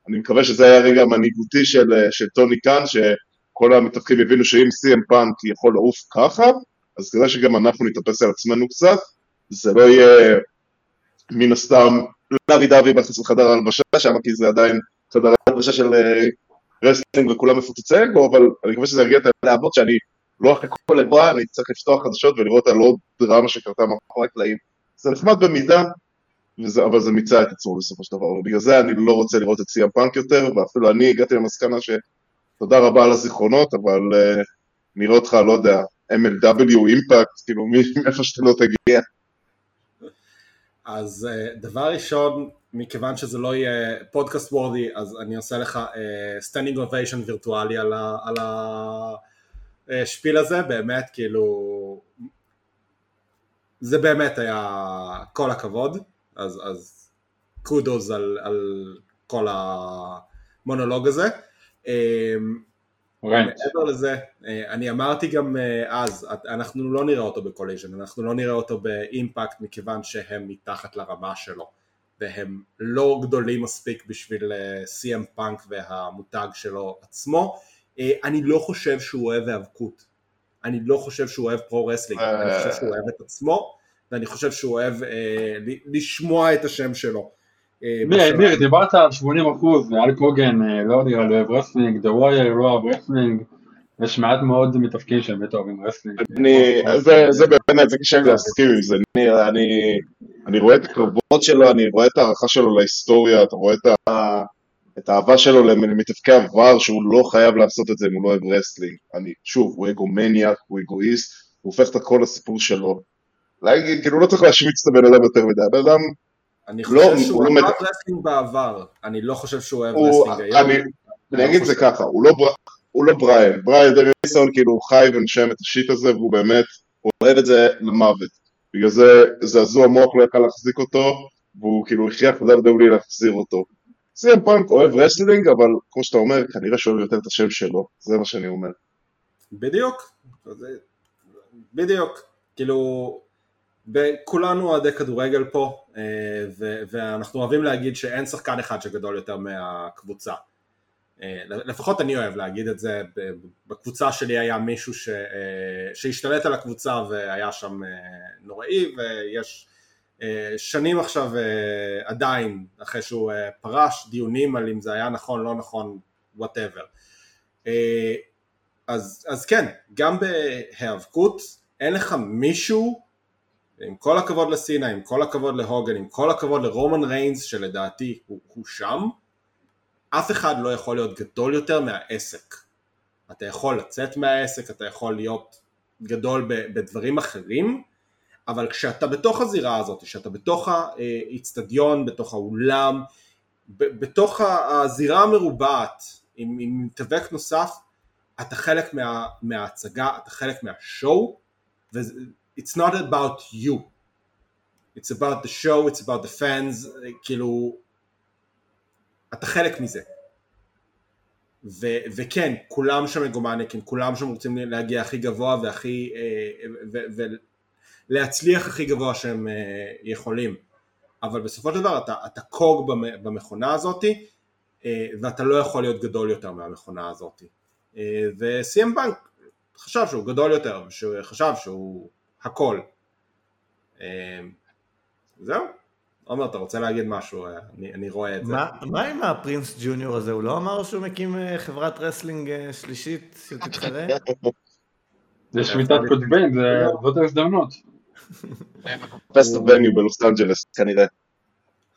B: אני מקווה שזה היה רגע מנהיגותי של, אה, של טוני כאן, שכל המתווכים הבינו שאם סי.אם פאנק יכול לעוף ככה, אז כדאי שגם אנחנו נתאפס על עצמנו קצת, זה לא יהיה מן הסתם לאבי דווי בחסות חדר ההלבשה שם, כי זה עדיין חדר ההלבשה של אה, wrestling וכולם מפוצצי אגו, אבל אני מקווה שזה ירגיע את הלהבות שאני לא אחרי כל אירוע, אני צריך לפתוח חדשות ולראות על עוד דרמה שקרתה מאחורי הקלעים. זה נחמד במידה, וזה, אבל זה מיצה את עצמו בסופו של דבר, ובגלל זה אני לא רוצה לראות את סי.אם פאנק יותר, ואפילו אני הגעתי למסקנה שתודה רבה על הזיכרונות, אבל אה, נראה אותך, לא יודע, MLW אימפקט, כאילו מאיפה שאתה לא תגיע.
A: אז אה, דבר ראשון, מכיוון שזה לא יהיה פודקאסט ורדי, אז אני עושה לך standing uh, ovation וירטואלי על, ה spiel הזה, באמת, כאילו, זה באמת היה כל הכבוד, אז, אז kudos על, על כל המונולוג הזה. אממ, מעבר לזה, אה, אני אמרתי גם אה, אז, אנחנו לא נראה אותו בקולייז'ן, אנחנו לא נראה אותו באימפקט מכיוון שהם מתחת לרמה שלו והם לא גדולים מספיק בשביל אה, פאנק והמותג שלו עצמו. אני לא חושב שהוא אוהב האבקות, אני לא חושב שהוא אוהב pro wrestling, אני חושב שהוא אוהב את עצמו ואני חושב שהוא אוהב לשמוע את השם שלו.
D: ניר, דיברת על 80 אחוז, האלק הוגאן לא נראה לי אוהב wrestling, דה ווייר לא אוהב wrestling, יש מעט מאוד מתאבקים שהם באמת אוהבים wrestling.
B: אני, זה, זה באמת, זה קשה לי להסכים עם זה, אני, אני, אני רואה את הקרבות שלו, אני רואה את ההערכה שלו להיסטוריה, אתה רואה את, ה, את האהבה שלו למתאבקי עבר, שהוא לא חייב לעשות את זה אם הוא לא אוהב wrestling. אני, שוב, הוא egomaniac, הוא אגואיסט, הוא הופך את הכל לסיפור שלו. להגיד, כאילו לא צריך להשמיץ את הבן אדם יותר מדי, הבן אדם,
A: אני
B: לא,
A: חושב שהוא
B: הוא לא
A: wrestling בעבר, אני לא חושב שהוא אוהב wrestling היום.
B: אני, אני אגיד את זה. ככה, הוא לא, הוא לא בריין, בריין דניאלסון כאילו הוא חי ונושם את ה shit הזה והוא באמת, הוא אוהב את זה למוות. בגלל זה זעזוע מוח לא יכל להחזיק אותו, והוא כאילו הכריח את WWE להחזיר אותו. סי.אם פאנק אוהב wrestling, אבל כמו שאתה אומר, כנראה שהוא אוהב יותר את השם שלו, זה מה שאני אומר.
A: בדיוק, בדיוק, כאילו, כולנו אוהדי כדורגל פה, אה, ואנחנו אוהבים להגיד שאין שחקן אחד שגדול יותר מהקבוצה. אה, לפחות אני אוהב להגיד את זה, בקבוצה שלי היה מישהו ש- אה, שהשתלט על הקבוצה והיה שם נוראי, ויש שנים עכשיו אה, עדיין, אחרי שהוא אה, פרש, דיונים על אם זה היה נכון, לא נכון, whatever. אז, אז כן, גם בהיאבקות אין לך מישהו, עם כל הכבוד לסינה, עם כל הכבוד להוגן, עם כל הכבוד לרומן ריינס שלדעתי הוא, הוא שם, אף אחד לא יכול להיות גדול יותר מהעסק. אתה יכול לצאת מהעסק, אתה יכול להיות גדול בדברים אחרים, אבל כשאתה בתוך הזירה הזאת, כשאתה בתוך האיצטדיון, בתוך האולם, בתוך הזירה המרובעת, עם, עם מתאבק נוסף, אתה חלק מה, מההצגה, אתה חלק מהשואו, ו-it's not about you. It's about the show, it's about the fans, כאילו, אתה חלק מזה. ו- וכן, כולם שם מגומניקים, כולם שם רוצים להגיע הכי גבוה והכי, ולהצליח הכי גבוה שהם אה, יכולים. אבל בסופו של דבר אתה, אתה קוג במ- במכונה הזאתי, אה, ואתה לא יכול להיות גדול יותר מהמכונה הזאתי. אה, וסי.אם בנק חשב שהוא גדול יותר, שהוא חשב שהוא הכל. אה, זהו. עומר, אתה רוצה להגיד משהו? אני, אני רואה את זה.
C: מה, מה עם הפרינז ג'וניור הזה? הוא לא אמר שהוא מקים חברת wrestling שלישית שתתחרה?
D: זה שביתת זה- זאת ההזדמנות.
B: Best of venue בלוס אנג'לס כנראה.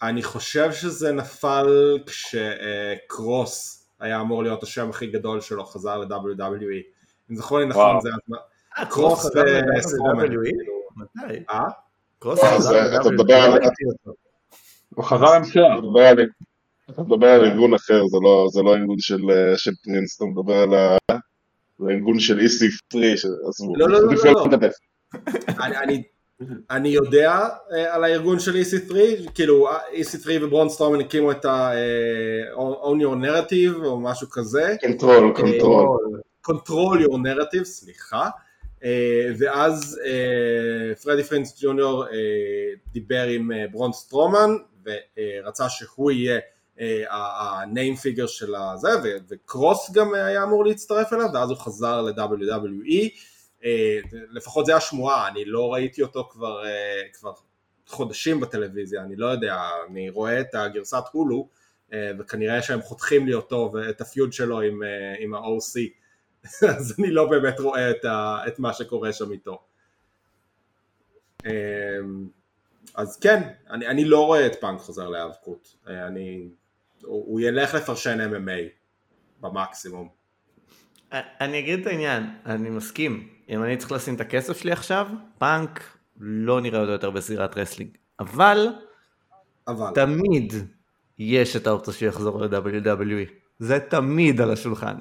A: אני חושב שזה נפל כשקרוס היה אמור להיות השם הכי גדול שלו, חזר ל-WWE. אם זכור לי נכון. זה הזמן.
C: אה,
A: קרוס וסטרומן.
C: ל-WWE? מתי?
A: אה?
C: קרוס
B: אה,
C: חזר
B: זה- אתה
C: ל-WWE? לא ראיתי אותו.
D: הוא חזר עם.
B: אתה מדבר על- ארגון אחר, זה לא- זה לא ארגון של אה, של פרינס, אתה מדבר על ה- זה ארגון של איסי פרי, עזבו.
A: לא, לא, לא, לא. אני, אני, יודע אה, על הארגון של EC3, כאילו EC3 וברון סטרומן הקימו את ה- אה, Your Narrative או משהו כזה,
B: control, control.
A: Control. Your Narrative, סליחה, אה, ואז אה, פרדי פרינז ג'וניור אה, דיבר עם אה, ברון סטרומן ורצה שהוא יהיה ה-name figure של הזה, וקרוס גם היה אמור להצטרף אליו, ואז הוא חזר ל-WWE, אה, לפחות זה השמועה, אני לא ראיתי אותו כבר, אה, כבר חודשים בטלוויזיה, אני לא יודע, אני רואה את הגרסת הולו, אה, וכנראה שהם חותכים לי אותו ואת הפיוד שלו עם, אה, עם ה-OC, אז אני לא באמת רואה את, ה, את מה שקורה שם איתו. אה, אז כן, אני, אני לא רואה את פאנק חוזר להיאבקות, אה, אני, הוא, הוא ילך לפרשן MMA במקסימום.
C: אני אגיד את העניין, אני מסכים. אם אני צריך לשים את הכסף שלי עכשיו, פאנק לא נראה אותו יותר בזירת wrestling. אבל
A: אבל,
C: תמיד יש את האופציה שהוא יחזור ל-WWE. זה תמיד על השולחן.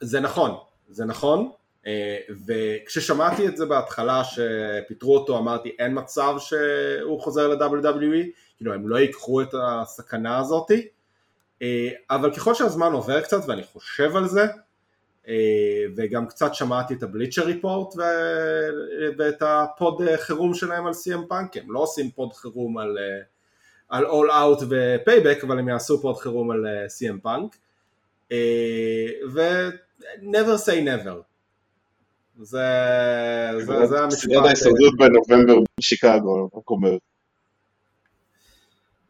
A: זה נכון, זה נכון, אה, וכששמעתי את זה בהתחלה שפיטרו אותו אמרתי אין מצב שהוא חוזר ל-WWE, כאילו הם לא ייקחו את הסכנה הזאתי, אה, אבל ככל שהזמן עובר קצת ואני חושב על זה, וגם קצת שמעתי את הבליצ'ר ריפורט ואת הפוד חירום שלהם על CM פאנק, הם לא עושים פוד חירום על, אה, על All Out ופייבק, אבל הם יעשו פוד חירום על אה, CM פאנק, ו... never say never. זה, זה, זה המשפט.
B: סדרת ההישרדות בנובמבר בשיקגו, רק אומר.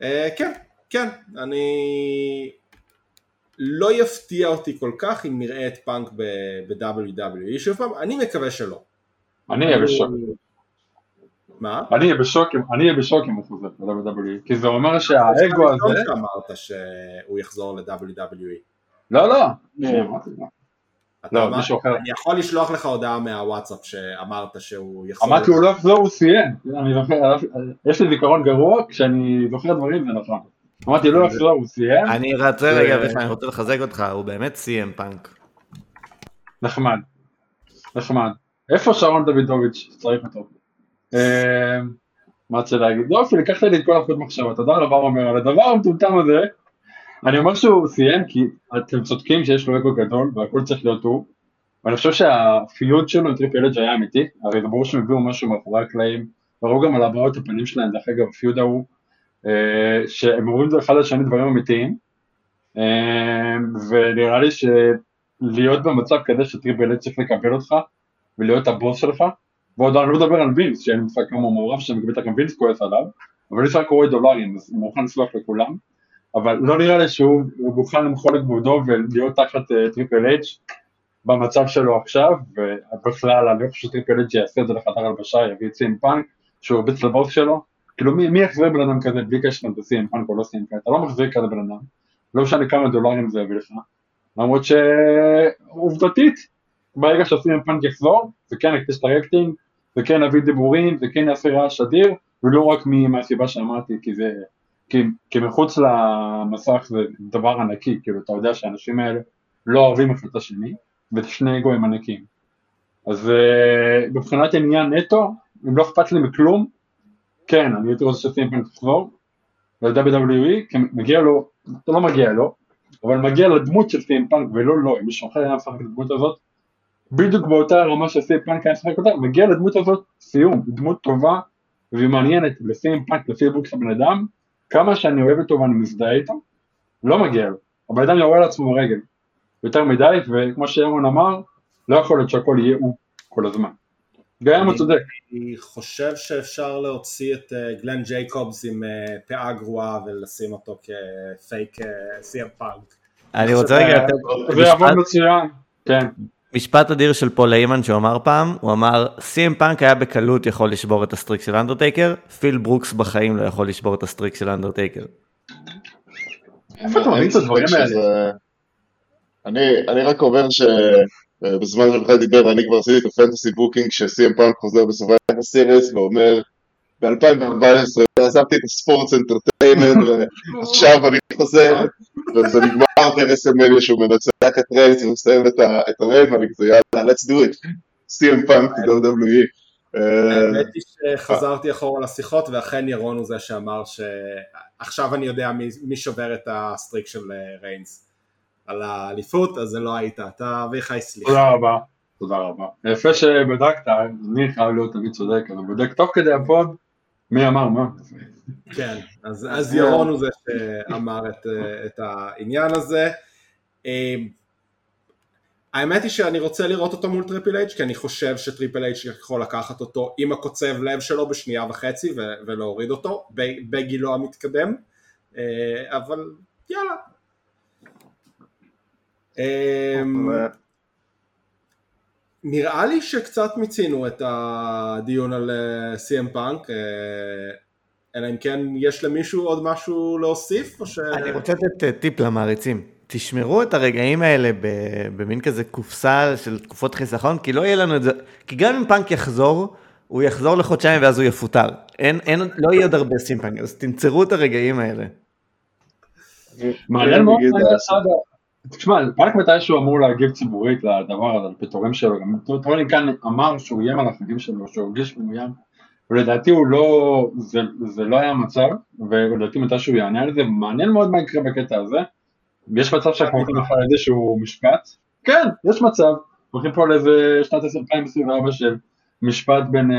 A: אה, כן, כן, אני... לא יפתיע אותי כל כך אם נראה את פאנק ב-WWE שוב פעם, אני מקווה שלא.
D: אני אהיה בשוק.
A: מה?
D: אני אהיה בשוק אם- אני אהיה בשוק אם הוא חוזר ל-WWE, כי זה אומר שהאגו
A: זה הראשון
D: הזה,
A: שאמרת שהוא יחזור ל-WWE.
D: לא לא, לא. לא, מישהו אחר.
A: אני יכול לשלוח לך הודעה מהוואטסאפ שאמרת שהוא יחזור.
D: אמרתי הוא לא יחזור הוא סיים, אני יש לי זיכרון גרוע, כשאני זוכר דברים זה נכון. אמרתי לא יחזור הוא סיים,
C: אני רוצה רגע, אני רוצה לחזק אותך, הוא באמת סיים פאנק.
D: נחמד, נחמד. איפה שרון דוידוביץ' צריך אותו? אה, מה רציתי להגיד? יופי, לקחת לי את כל החוט מחשבה, תודה רבה אומר על הדבר המטומטם הזה. אני אומר שהוא סיים כי אתם צודקים שיש לו אגו גדול והכל צריך להיות הוא. ואני חושב שה feud שלו עם טריפל אייץ' היה אמיתי, הרי ברור שהם הביאו משהו מאחורי הקלעים, וראו גם על הבעות הפנים שלהם, דרך אגב, ה feud ההוא, שהם אומרים זה אחד לשני דברים אמיתיים, אה, ונראה לי שלהיות במצב כזה שטריפל צריך לקבל אותך, ולהיות הבוס שלך, ועוד אני לא מדבר על וינס, שאין כמה הוא מעורב שם, בטח גם וינס כועס עליו, אבל יש רק רואה דולרים, אז הוא מוכן לסלוח לכולם, אבל לא נראה לי שהוא הוא מוכן למחול את כבודו ולהיות תחת אה, טריפל אייץ' במצב שלו עכשיו, ובכלל אני לא חושב שטריפל אייץ' יעשה את זה לחדר הלבשה, יביא את סי.אם פאנק, שהוא הרביץ לבוס שלו, כאילו מי, מי יחזיר בן אדם כזה בלי קשר אם זה סי.אם פאנק או לא פאנק, אתה לא מחזיר כזה בן אדם, לא משנה כמה דולרים זה יביא לך, למרות שעובדתית, ברגע שסי.אם פאנק יחזור, זה כן יקפיץ את הרייטינג, זה כן יביא דיבורים, זה כן יעשה רעש אדיר, ולא רק מהסיבה שאמרתי, כי זה, כי, כי מחוץ למסך זה דבר ענקי, כאילו אתה יודע שהאנשים האלה לא אוהבים אחד את השני, וזה שני אגואים ענקים. אז אה, מבחינת עניין נטו, אם לא אכפת לי מכלום, כן, אני הייתי רוצה שסי.אם פאנק יחזור ל-WWE, מגיע לו, זה לא מגיע לו, אבל מגיע לדמות של סי.אם פאנק ולא לו, אם מישהו אחר היה משחק את הדמות הזאת, בדיוק באותה רמה שסי.אם פאנק היה משחק אותה, מגיע לדמות הזאת סיום, דמות טובה והיא מעניינת לסי.אם פאנק, לפיל ברוקס הבן אדם, כמה שאני אוהב אותו ואני מזדהה איתו, לא מגיע לו, הבן אדם יורה לעצמו ברגל, יותר מדי, וכמו שירון אמר, לא יכול להיות שהכל יהיה הוא כל הזמן. גם הוא צודק,
A: אני חושב שאפשר להוציא את אה, גלן ג'ייקובס עם אה, פאה גרועה ולשים אותו כפייק סי.אם פאנק.
C: אני רוצה רגע
D: זה יעבוד
C: משפט-
D: מצוין, כן,
C: משפט אדיר של פול היימן שהוא אמר פעם, הוא אמר, סי.אם פאנק היה בקלות יכול לשבור את ה streak של אנדרטייקר, פיל ברוקס בחיים לא יכול לשבור את ה streak של אנדרטייקר.
D: איפה אתה מביא את הדברים האלה?
B: אני, אני רק אומר שבזמן שבכלל דיבר, אני כבר עשיתי את ה fantasy booking שסי.אם פאנק חוזר בסרבייבר סיריס ואומר ב-2014 עזבתי את ה sports entertainment ועכשיו אני חוזר. וזה נגמר ברסלמניה שהוא מנצח את ריינס ומסיים את ה- את הרייב ואני כזה יאללה let's do it. סי.אם פאנק WWE אה,
A: האמת היא שחזרתי אחורה לשיחות ואכן ירון הוא זה שאמר שעכשיו אני יודע מי, מי שובר את ה streak של אה, ריינס על האליפות, אז זה לא היית, אתה אביחי סליחה.
D: תודה רבה, תודה רבה. יפה שבדקת, אני חייב להיות תמיד צודק, הוא בודק תוך כדי הפוד, מי אמר מה.
A: כן, אז, אז ירון הוא זה שאמר את, אה, את העניין הזה. אה, האמת היא שאני רוצה לראות אותו מול טריפל אייץ' כי אני חושב שטריפל אייץ' יכול לקחת אותו עם הקוצב לב שלו בשנייה וחצי ולהוריד אותו בגילו המתקדם, אה, אבל יאללה. אה, נראה לי שקצת מיצינו את הדיון על סי.אם פאנק, אלא אם כן יש למישהו עוד משהו להוסיף, או ש...
C: אני רוצה לתת אה, טיפ למעריצים. תשמרו את הרגעים האלה במין כזה קופסה של תקופות חיסכון, כי לא יהיה לנו את זה, כי גם אם פאנק יחזור, הוא יחזור לחודשיים ואז הוא יפוטר. אין, אין, לא יהיה עוד הרבה סימפאנק, אז תנצרו את הרגעים האלה.
D: מעניין מאוד מה סאגה. תשמע, רק מתישהו אמור להגיב ציבורית לדבר הזה, על פיטורים שלו, גם טרוני כאן אמר שהוא איים על החגים שלו, שהוא הרגיש מאוים, ולדעתי הוא לא, זה, זה לא היה המצב, ולדעתי מתישהו יענה על זה, מעניין מאוד מה יקרה בקטע הזה. יש מצב הולכים לך על איזשהו משפט? כן, יש מצב. הולכים פה לאיזה שנת 2024 של משפט בין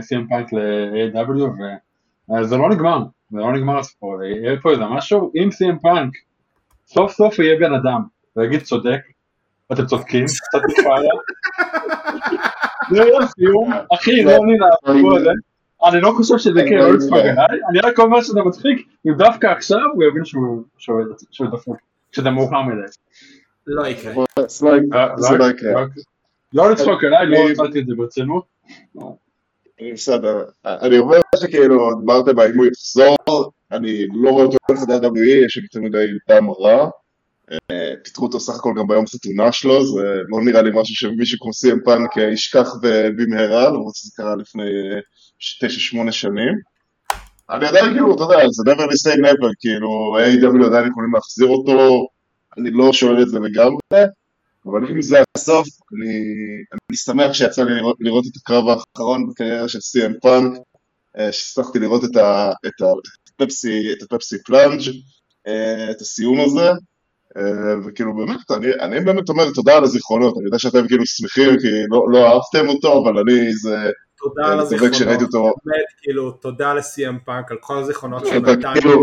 D: סי.אם פאנק ל-AW, וזה לא נגמר, זה לא נגמר הסיפור, יהיה פה איזה משהו, אם סי.אם פאנק סוף סוף יהיה בן אדם ויגיד צודק, אתם צודקים, קצת בפאיה. זה יהיה סיום, אחי, לא אני לעבור הזה. אני לא חושב שזה לא עליי, אני רק אומר שזה מצחיק, אם דווקא עכשיו הוא יבין שהוא דפוק. שזה מאוחר מדי.
A: לא יקרה.
B: זה לא יקרה, זה לא יקרה.
D: לא לצחוק עליי, לא הצלתי את זה ברצינות.
B: בסדר, אני אומר שכאילו דיברתם האם הוא יחזור, אני לא רואה אותו הולך ל-WWE, יש לי יותר מדי דם רע. אה, פיתחו אותו סך הכל גם ביום חתונה שלו, זה לא נראה לי משהו שמישהו כמו סי.אם פאנק ישכח במהרה, למרות שזה קרה לפני 9-8 שנים. אני עדיין כאילו, אתה יודע, זה never say never, כאילו, A.W. עדיין יכולים להחזיר אותו, אני לא שולל את זה לגמרי, אבל אם זה הסוף, אני, אני שמח שיצא לי לראות, לראות את הקרב האחרון בקריירה של סי.אם פאנק, שהצלחתי לראות את, ה, את, ה, הפפסי, את ה Pepsi Plunge, את הסיום הזה, וכאילו באמת, אני, אני באמת אומר תודה על הזיכרונות, אני יודע שאתם כאילו שמחים כי לא, לא אהבתם אותו, אבל אני זה...
A: תודה על הזיכרונות, באמת כאילו תודה לסי.אם פאנק על כל הזיכרונות שהוא נתן
B: כאילו-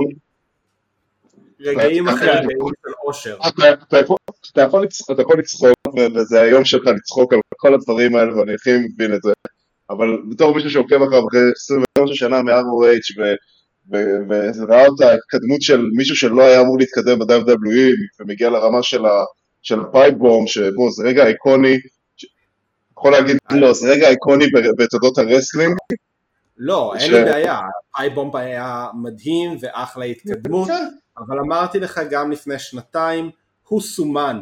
A: רגעים אחרי רגעים של אושר.
B: אתה יכול לצחוק, וזה היום שלך לצחוק על כל הדברים האלה, ואני הכי מבין את זה, אבל בתור מישהו שעוקב אחריו אחרי 29 שנה מ-ROH, וראה את ההתקדמות של מישהו שלא היה אמור להתקדם ב-WWE, ומגיע לרמה של ה pipe bomb, שבו זה רגע איקוני, יכול להגיד, לא, זה רגע איקוני בתולדות ה wrestling.
A: לא, אין לי בעיה, pipe bomb היה מדהים ואחלה התקדמות, אבל אמרתי לך גם לפני שנתיים, הוא סומן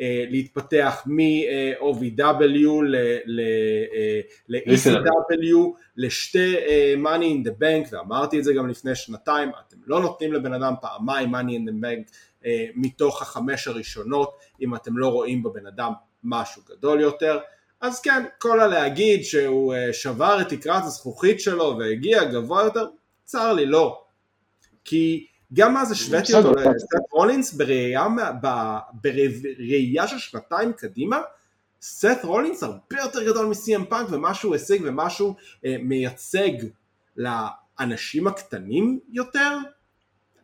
A: להתפתח מ-OVW ל-ECW לשתי money in the bank ואמרתי את זה גם לפני שנתיים אתם לא נותנים לבן אדם פעמיים money in the bank מתוך החמש הראשונות אם אתם לא רואים בבן אדם משהו גדול יותר אז כן, כל הלהגיד שהוא שבר את תקרת הזכוכית שלו והגיע גבוה יותר, צר לי לא. כי גם אז השוויתי אותו לסט רולינס בראייה, בראייה של שנתיים קדימה, סט רולינס הרבה יותר גדול מסי.אם פאנק ומה שהוא השיג ומה שהוא מייצג לאנשים הקטנים יותר,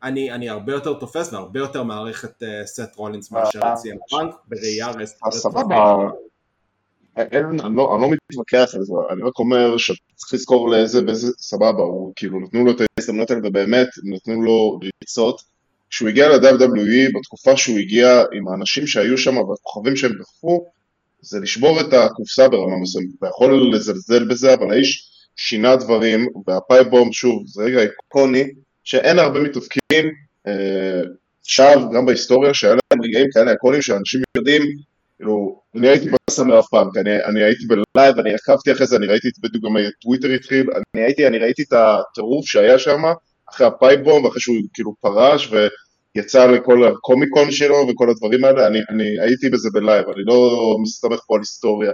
A: אני, אני הרבה יותר תופס והרבה יותר מעריך את סט רולינס מאשר את סי.אם פאנק בראייה היסטורית.
B: סבבה. אין, אני לא, אני לא מתווכח על זה, אני רק אומר שצריך לזכור לאיזה, באיזה סבבה, הוא כאילו נתנו לו את ההזדמנות האלה ובאמת נתנו לו ריצות. כשהוא הגיע ל-WWE, בתקופה שהוא הגיע עם האנשים שהיו שם והכוכבים שהם דחפו, זה לשבור את הקופסה ברמה מסוימת. אתה יכול לזלזל בזה, אבל האיש שינה דברים, וה pipe bomb, שוב, זה רגע איקוני, שאין הרבה מתאבקים, עכשיו, גם בהיסטוריה, שהיה להם רגעים כאלה איקונים שאנשים יודעים כאילו, אני הייתי בסמר אף פעם, כי אני, אני הייתי ב live, אני עקבתי אחרי זה, אני ראיתי, בדיוק גם טוויטר התחיל, אני הייתי, אני ראיתי את הטירוף שהיה שם, אחרי ה pipe bomb, ואחרי שהוא כאילו פרש, ויצא לכל ה Comic-Con שלו וכל הדברים האלה, אני, אני הייתי בזה בלייב, אני לא מסתמך פה על היסטוריה.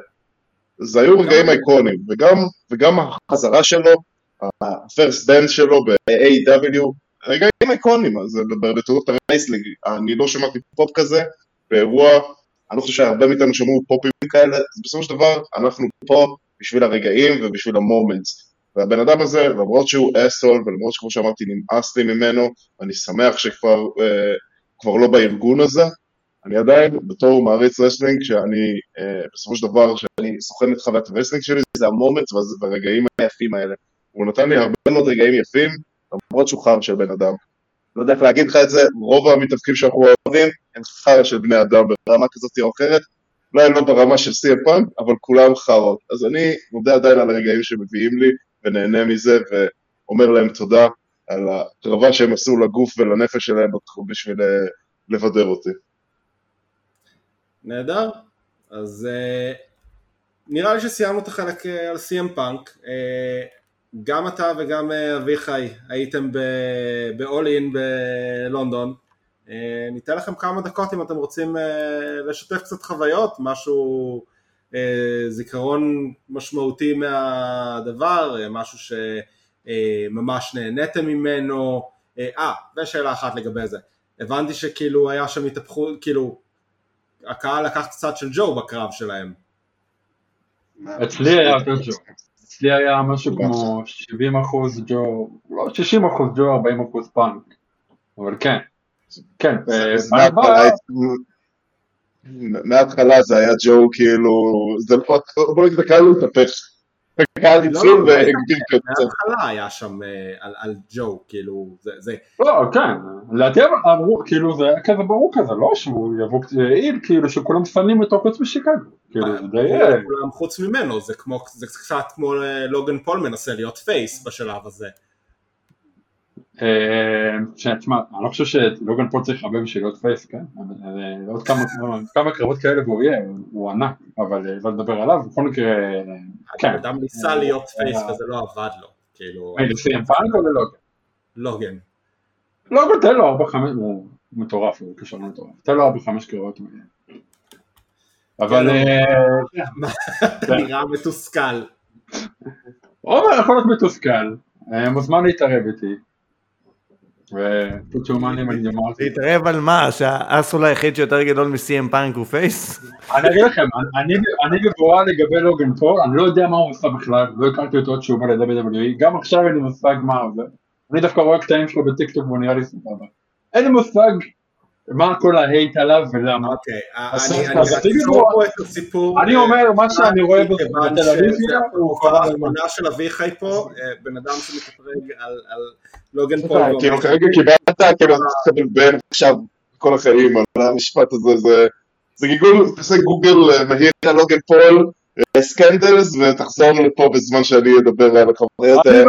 B: זה היו רגעים אייקוניים, וגם, וגם החזרה שלו, דנס שלו ב-AEW, רגעים אייקוניים, אז בתולדות ה wrestling, אני לא שמעתי פופ כזה, באירוע אני לא חושב שהרבה מאיתנו שמעו פופים כאלה, אז בסופו של דבר אנחנו פה בשביל הרגעים ובשביל ה moments. והבן אדם הזה, למרות שהוא asshole, ולמרות שכמו שאמרתי נמאס לי ממנו, ואני שמח שכבר אה, כבר לא בארגון הזה, אני עדיין בתור מעריץ wrestling, שאני אה, בסופו של דבר, שאני סוכן את חוויית ה wrestling שלי, זה ה moments והרגעים היפים האלה. הוא נתן לי הרבה מאוד רגעים יפים, למרות שהוא חרא של בן אדם. לא יודע איך להגיד לך את זה, רוב המתאבקים שאנחנו אוהבים הם חרא של בני אדם ברמה כזאת או אחרת, אולי לא ברמה של סי.אם פאנק, אבל כולם חראות. אז אני מודה עדיין על הרגעים שמביאים לי, ונהנה מזה, ואומר להם תודה על הקרבה שהם עשו לגוף ולנפש שלהם בשביל לבדר אותי.
A: נהדר, אז uh, נראה לי שסיימנו את החלק על סי.אם פאנק. גם אתה וגם אביחי הייתם ב-all in בלונדון, ניתן לכם כמה דקות אם אתם רוצים לשתף קצת חוויות, משהו, זיכרון משמעותי מהדבר, משהו שממש נהניתם ממנו, אה, ושאלה אחת לגבי זה, הבנתי שכאילו היה שם התהפכות, כאילו הקהל לקח קצת של ג'ו בקרב שלהם,
D: אצלי היה יותר ג'ו. אצלי היה משהו כמו 70 אחוז ג'ו, לא 60 אחוז ג'ו, 40 אחוז פאנק. אבל כן. כן, אה, בא-
B: מההתחלה זה היה ג'ו כאילו, זה לא, בוא נגיד הקהל הוא התהפך. הקהל
A: לא,
B: התחיל
A: לא,
B: והגדיר קצת.
A: מההתחלה היה שם אה, על- על ג'ו, כאילו, זה- זה
D: לא, כן, לדעתי אמרו, כאילו זה היה כזה ברור כזה, לא שהוא יבוא איל, כאילו שכולם שונאים אותו חוץ משיקגו, כאילו זה די... אה,
A: כולם חוץ ממנו, זה כמו, זה קצת כמו אה, לוגן פול מנסה להיות פייס בשלב הזה.
D: אה, תשמע, אני לא חושב שלוגן פול צריך הרבה בשביל להיות face, כן? אה, עוד כמה- קרבות כאלה והוא יהיה, הוא ענק, אבל אה, לא לדבר עליו, בכל מקרה, כן.
A: אדם ניסה להיות face וזה לא עבד לו, כאילו,
D: היי, ל-CM פאנק או ללוגן?
A: לוגן.
D: לוגן תן לו 4-5, הוא מטורף, הוא כישרון מטורף, תן לו 4-5 קרבות. אבל
A: אתה נראה מתוסכל.
D: עומר יכול להיות מתוסכל, מוזמן להתערב איתי. אם אני אמרתי.
C: להתערב על מה? שה asshole היחיד שיותר גדול מ-CM פאנק הוא face?
D: אני אגיד לכם, אני- בבורות לגבי לוגן פול, אני לא יודע מה הוא עושה בכלל, לא הכרתי אותו עד שהוא בא ל-WWE, גם עכשיו אין לי מושג מה זה. אני דווקא רואה קטעים שלו בטיקטוק והוא נראה לי סבבה. אין לי מושג מה כל ה hate עליו ולמה.
A: אוקיי,
B: אז
A: אני. אני
D: אומר, מה שאני רואה ב-
A: כיוון
D: בטלוויזיה, הוא
A: כל
D: קרה
A: האחרונה של אביחי פה, אה, בן אדם שמתפרג על על לוגן פול. ואומר-
B: כאילו כרגע קיבלת, כאילו אתה בין עכשיו כל החיים על המשפט הזה, זה- זה גיגול, תעשה גוגל אה, מהיר על לוגן פול, אה, סקנדלס, ותחזור לפה בזמן שאני אדבר על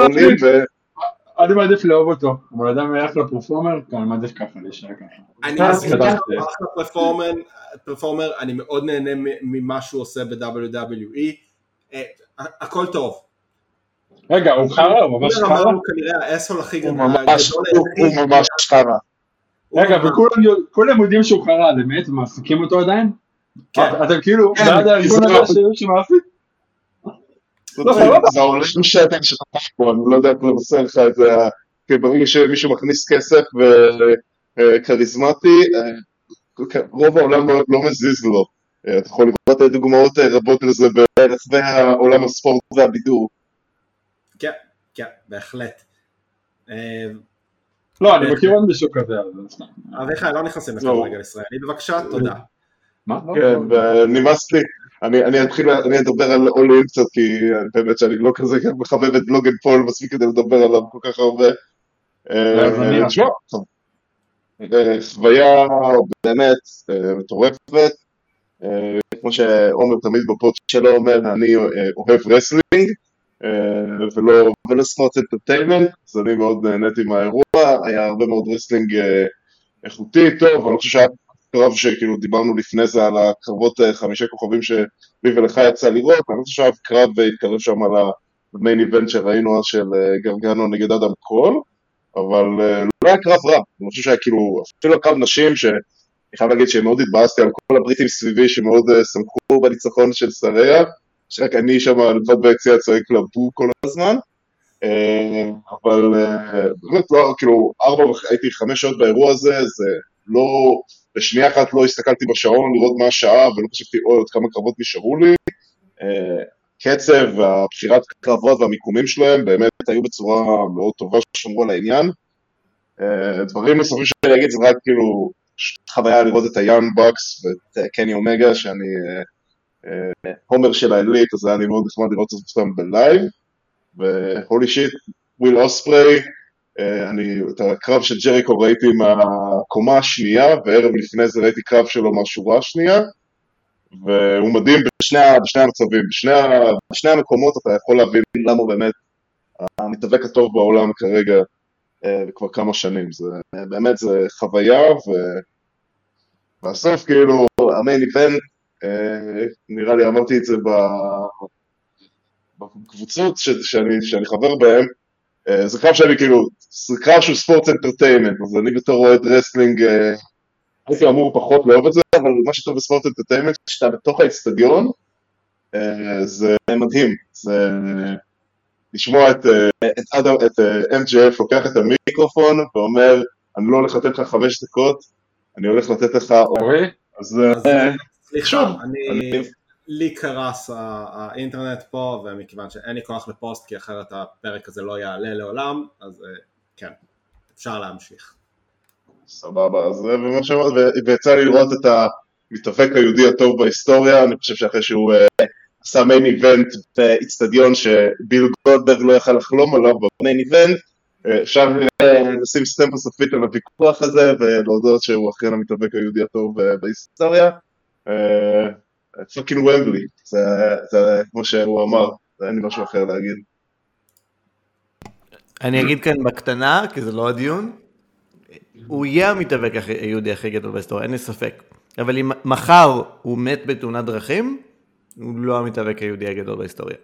B: העולים,
D: מעדיף. אני מעדיף לאהוב אותו, אבל אדם אחלה פרפורמר, כן, אני מעדיף ככה, להישאר ככה.
A: אני אחלה פרפורמר, אני מאוד נהנה ממה שהוא עושה ב-WWE, אה, הכל טוב.
D: רגע, הוא חרא, הוא ממש חרא?
A: הוא כנראה האסהול הכי גדול,
B: הוא- ממש חרא.
D: רגע, וכולם יודע- כולם יודעים שהוא חרא, באמת? מעסיקים אותו עדיין?
A: כן.
D: את- אתם כאילו,
B: כן,
D: בעד הארגון
B: זה
D: הזה ש- שמעסיק?
B: זה
D: לא,
B: לא-
D: סבבה.
B: זה העולם שאתה שתפך פה, אני לא יודע איך לבשר לך את זה, כי ברגע שמישהו מכניס כסף וכריזמטי, רוב העולם לא לא מזיז לו. אה, אתה יכול לראות דוגמאות אה, רבות לזה ברחבי העולם הספורט והבידור.
A: כן, כן, בהחלט. אה,
D: לא, אני מכיר עוד מישהו כזה, זה סתם.
A: אביחי, לא נכנסים
B: לא.
A: לכדורגל ישראלי, בבקשה, תודה.
D: מה? לא,
B: כן,
D: לא.
B: ונמאס לי. אני, אני אתחיל, אני אדבר על אולין קצת, כי באמת שאני לא כזה מחבב את לוגן פול מספיק כדי לדבר עליו כל כך הרבה. אה, אה, חוויה באמת אה, מטורפת. כמו שעומר תמיד ב pod שלו אומר, אני אוהב wrestling, ולא ולא sports entertainment, אז אני מאוד נהניתי מהאירוע, היה הרבה מאוד wrestling איכותי, טוב, אני חושב שהיה קרב שכאילו דיברנו לפני זה על הקרבות אה, חמישה כוכבים שלי ולך יצא לראות, אני חושב שהיה קרב והתקרב שם על המיין איבנט שראינו אז של אה, גרגנו נגד אדם קול, אבל אה, לא היה קרב רע, אני חושב שהיה כאילו, אפילו הקרב נשים, שאני חייב להגיד שמאוד התבאסתי על כל הבריטים סביבי שמאוד שמחו בניצחון של שריה, שרק אני שם לבד ביציע צועק לבו כל הזמן, אבל באמת לא, כאילו, ארבע, הייתי חמש שעות באירוע הזה, זה לא, בשנייה אחת לא הסתכלתי בשעון לראות מה השעה ולא חשבתי אוי עוד כמה קרבות נשארו לי. אה, קצב והבחירת קרבות והמיקומים שלהם באמת היו בצורה מאוד טובה ששמרו על העניין. אה, דברים נוספים שאני אגיד זה רק כאילו חוויה לראות את ה Young Bucks ואת קני אומגה שאני אה, homer של ה Elite אז היה לי מאוד נחמד לראות אותם בלייב ו holy shit וויל אוספריי אה, אני את הקרב של ג'ריקו ראיתי מהקומה השנייה וערב לפני זה ראיתי קרב שלו מהשורה השנייה והוא מדהים בשני, בשני המצבים, בשני, בשני המקומות אתה יכול להבין למה באמת המתאבק הטוב בעולם כרגע אה, כבר כמה שנים, זה באמת זה חוויה ו... והסוף כאילו המיין איבנט, אה, נראה לי אמרתי את זה. בקבוצות. שאני, שאני חבר בהן, אה, זה קרב שאני כאילו, זה קרב של sports entertainment, אז אני בתור אוהד wrestling אה, הייתי אמור פחות לאהוב את זה, אבל מה שטוב ב sports entertainment, כשאתה בתוך האצטדיון, אה, זה מדהים, זה לשמוע את, אה, את, את אה, MJF לוקח את המיקרופון ואומר, אני לא הולך לתת לך חמש דקות, אני הולך לתת לך... אז אה,
A: אז סליחה, אני... לי קרס האינטרנט פה, ומכיוון שאין לי כוח לפוסט, כי אחרת הפרק הזה לא יעלה לעולם, אז אה, כן, אפשר להמשיך.
B: סבבה, אז ו- ויצא לי לראות את המתאבק היהודי הטוב בהיסטוריה, אני חושב שאחרי שהוא אה, עשה מיין איבנט באיצטדיון שביל גולדברג לא יכל לחלום עליו במיין איבנט, אה, אפשר לשים סטמפה סופית על הוויכוח הזה ולהודות שהוא אכן המתאבק היהודי הטוב בהיסטוריה. fucking Wembley, זה זה כמו שהוא אמר, אין לי משהו אחר להגיד.
C: אני אגיד כאן בקטנה, כי זה לא הדיון, הוא יהיה המתאבק היהודי הכי גדול בהיסטוריה, אין לי ספק. אבל אם מחר הוא מת בתאונת דרכים, הוא לא המתאבק היהודי הגדול בהיסטוריה.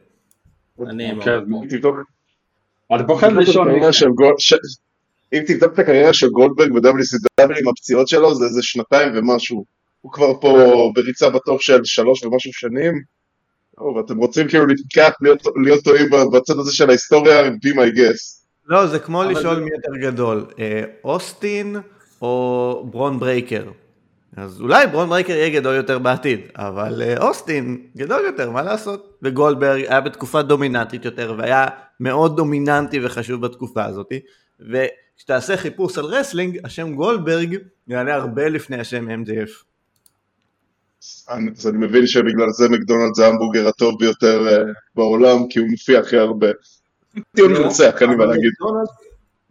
B: ש- אם תבדוק את הקריירה של גולדברג ב-WCW עם הפציעות שלו, זה איזה שנתיים ומשהו. הוא כבר פה בריצה ב top של שלוש ומשהו שנים. טוב, אתם רוצים כאילו להתווכח, להיות, טועים בצד הזה של ההיסטוריה, be my guest.
C: לא, זה כמו לשאול מי יותר גדול, אה, אוסטין או ברון ברייקר. אז אולי ברון ברייקר יהיה גדול יותר בעתיד, אבל אה, אוסטין גדול יותר, מה לעשות? וגולדברג היה בתקופה דומיננטית יותר, והיה מאוד דומיננטי וחשוב בתקופה הזאת, וכשתעשה חיפוש על wrestling, השם גולדברג יעלה הרבה לפני השם MJF.
B: אז אני מבין שבגלל זה מקדונלדס זה ההמבורגר הטוב ביותר אה, בעולם, כי הוא מופיע הכי הרבה. טיעון מנצח, אין לי מה להגיד.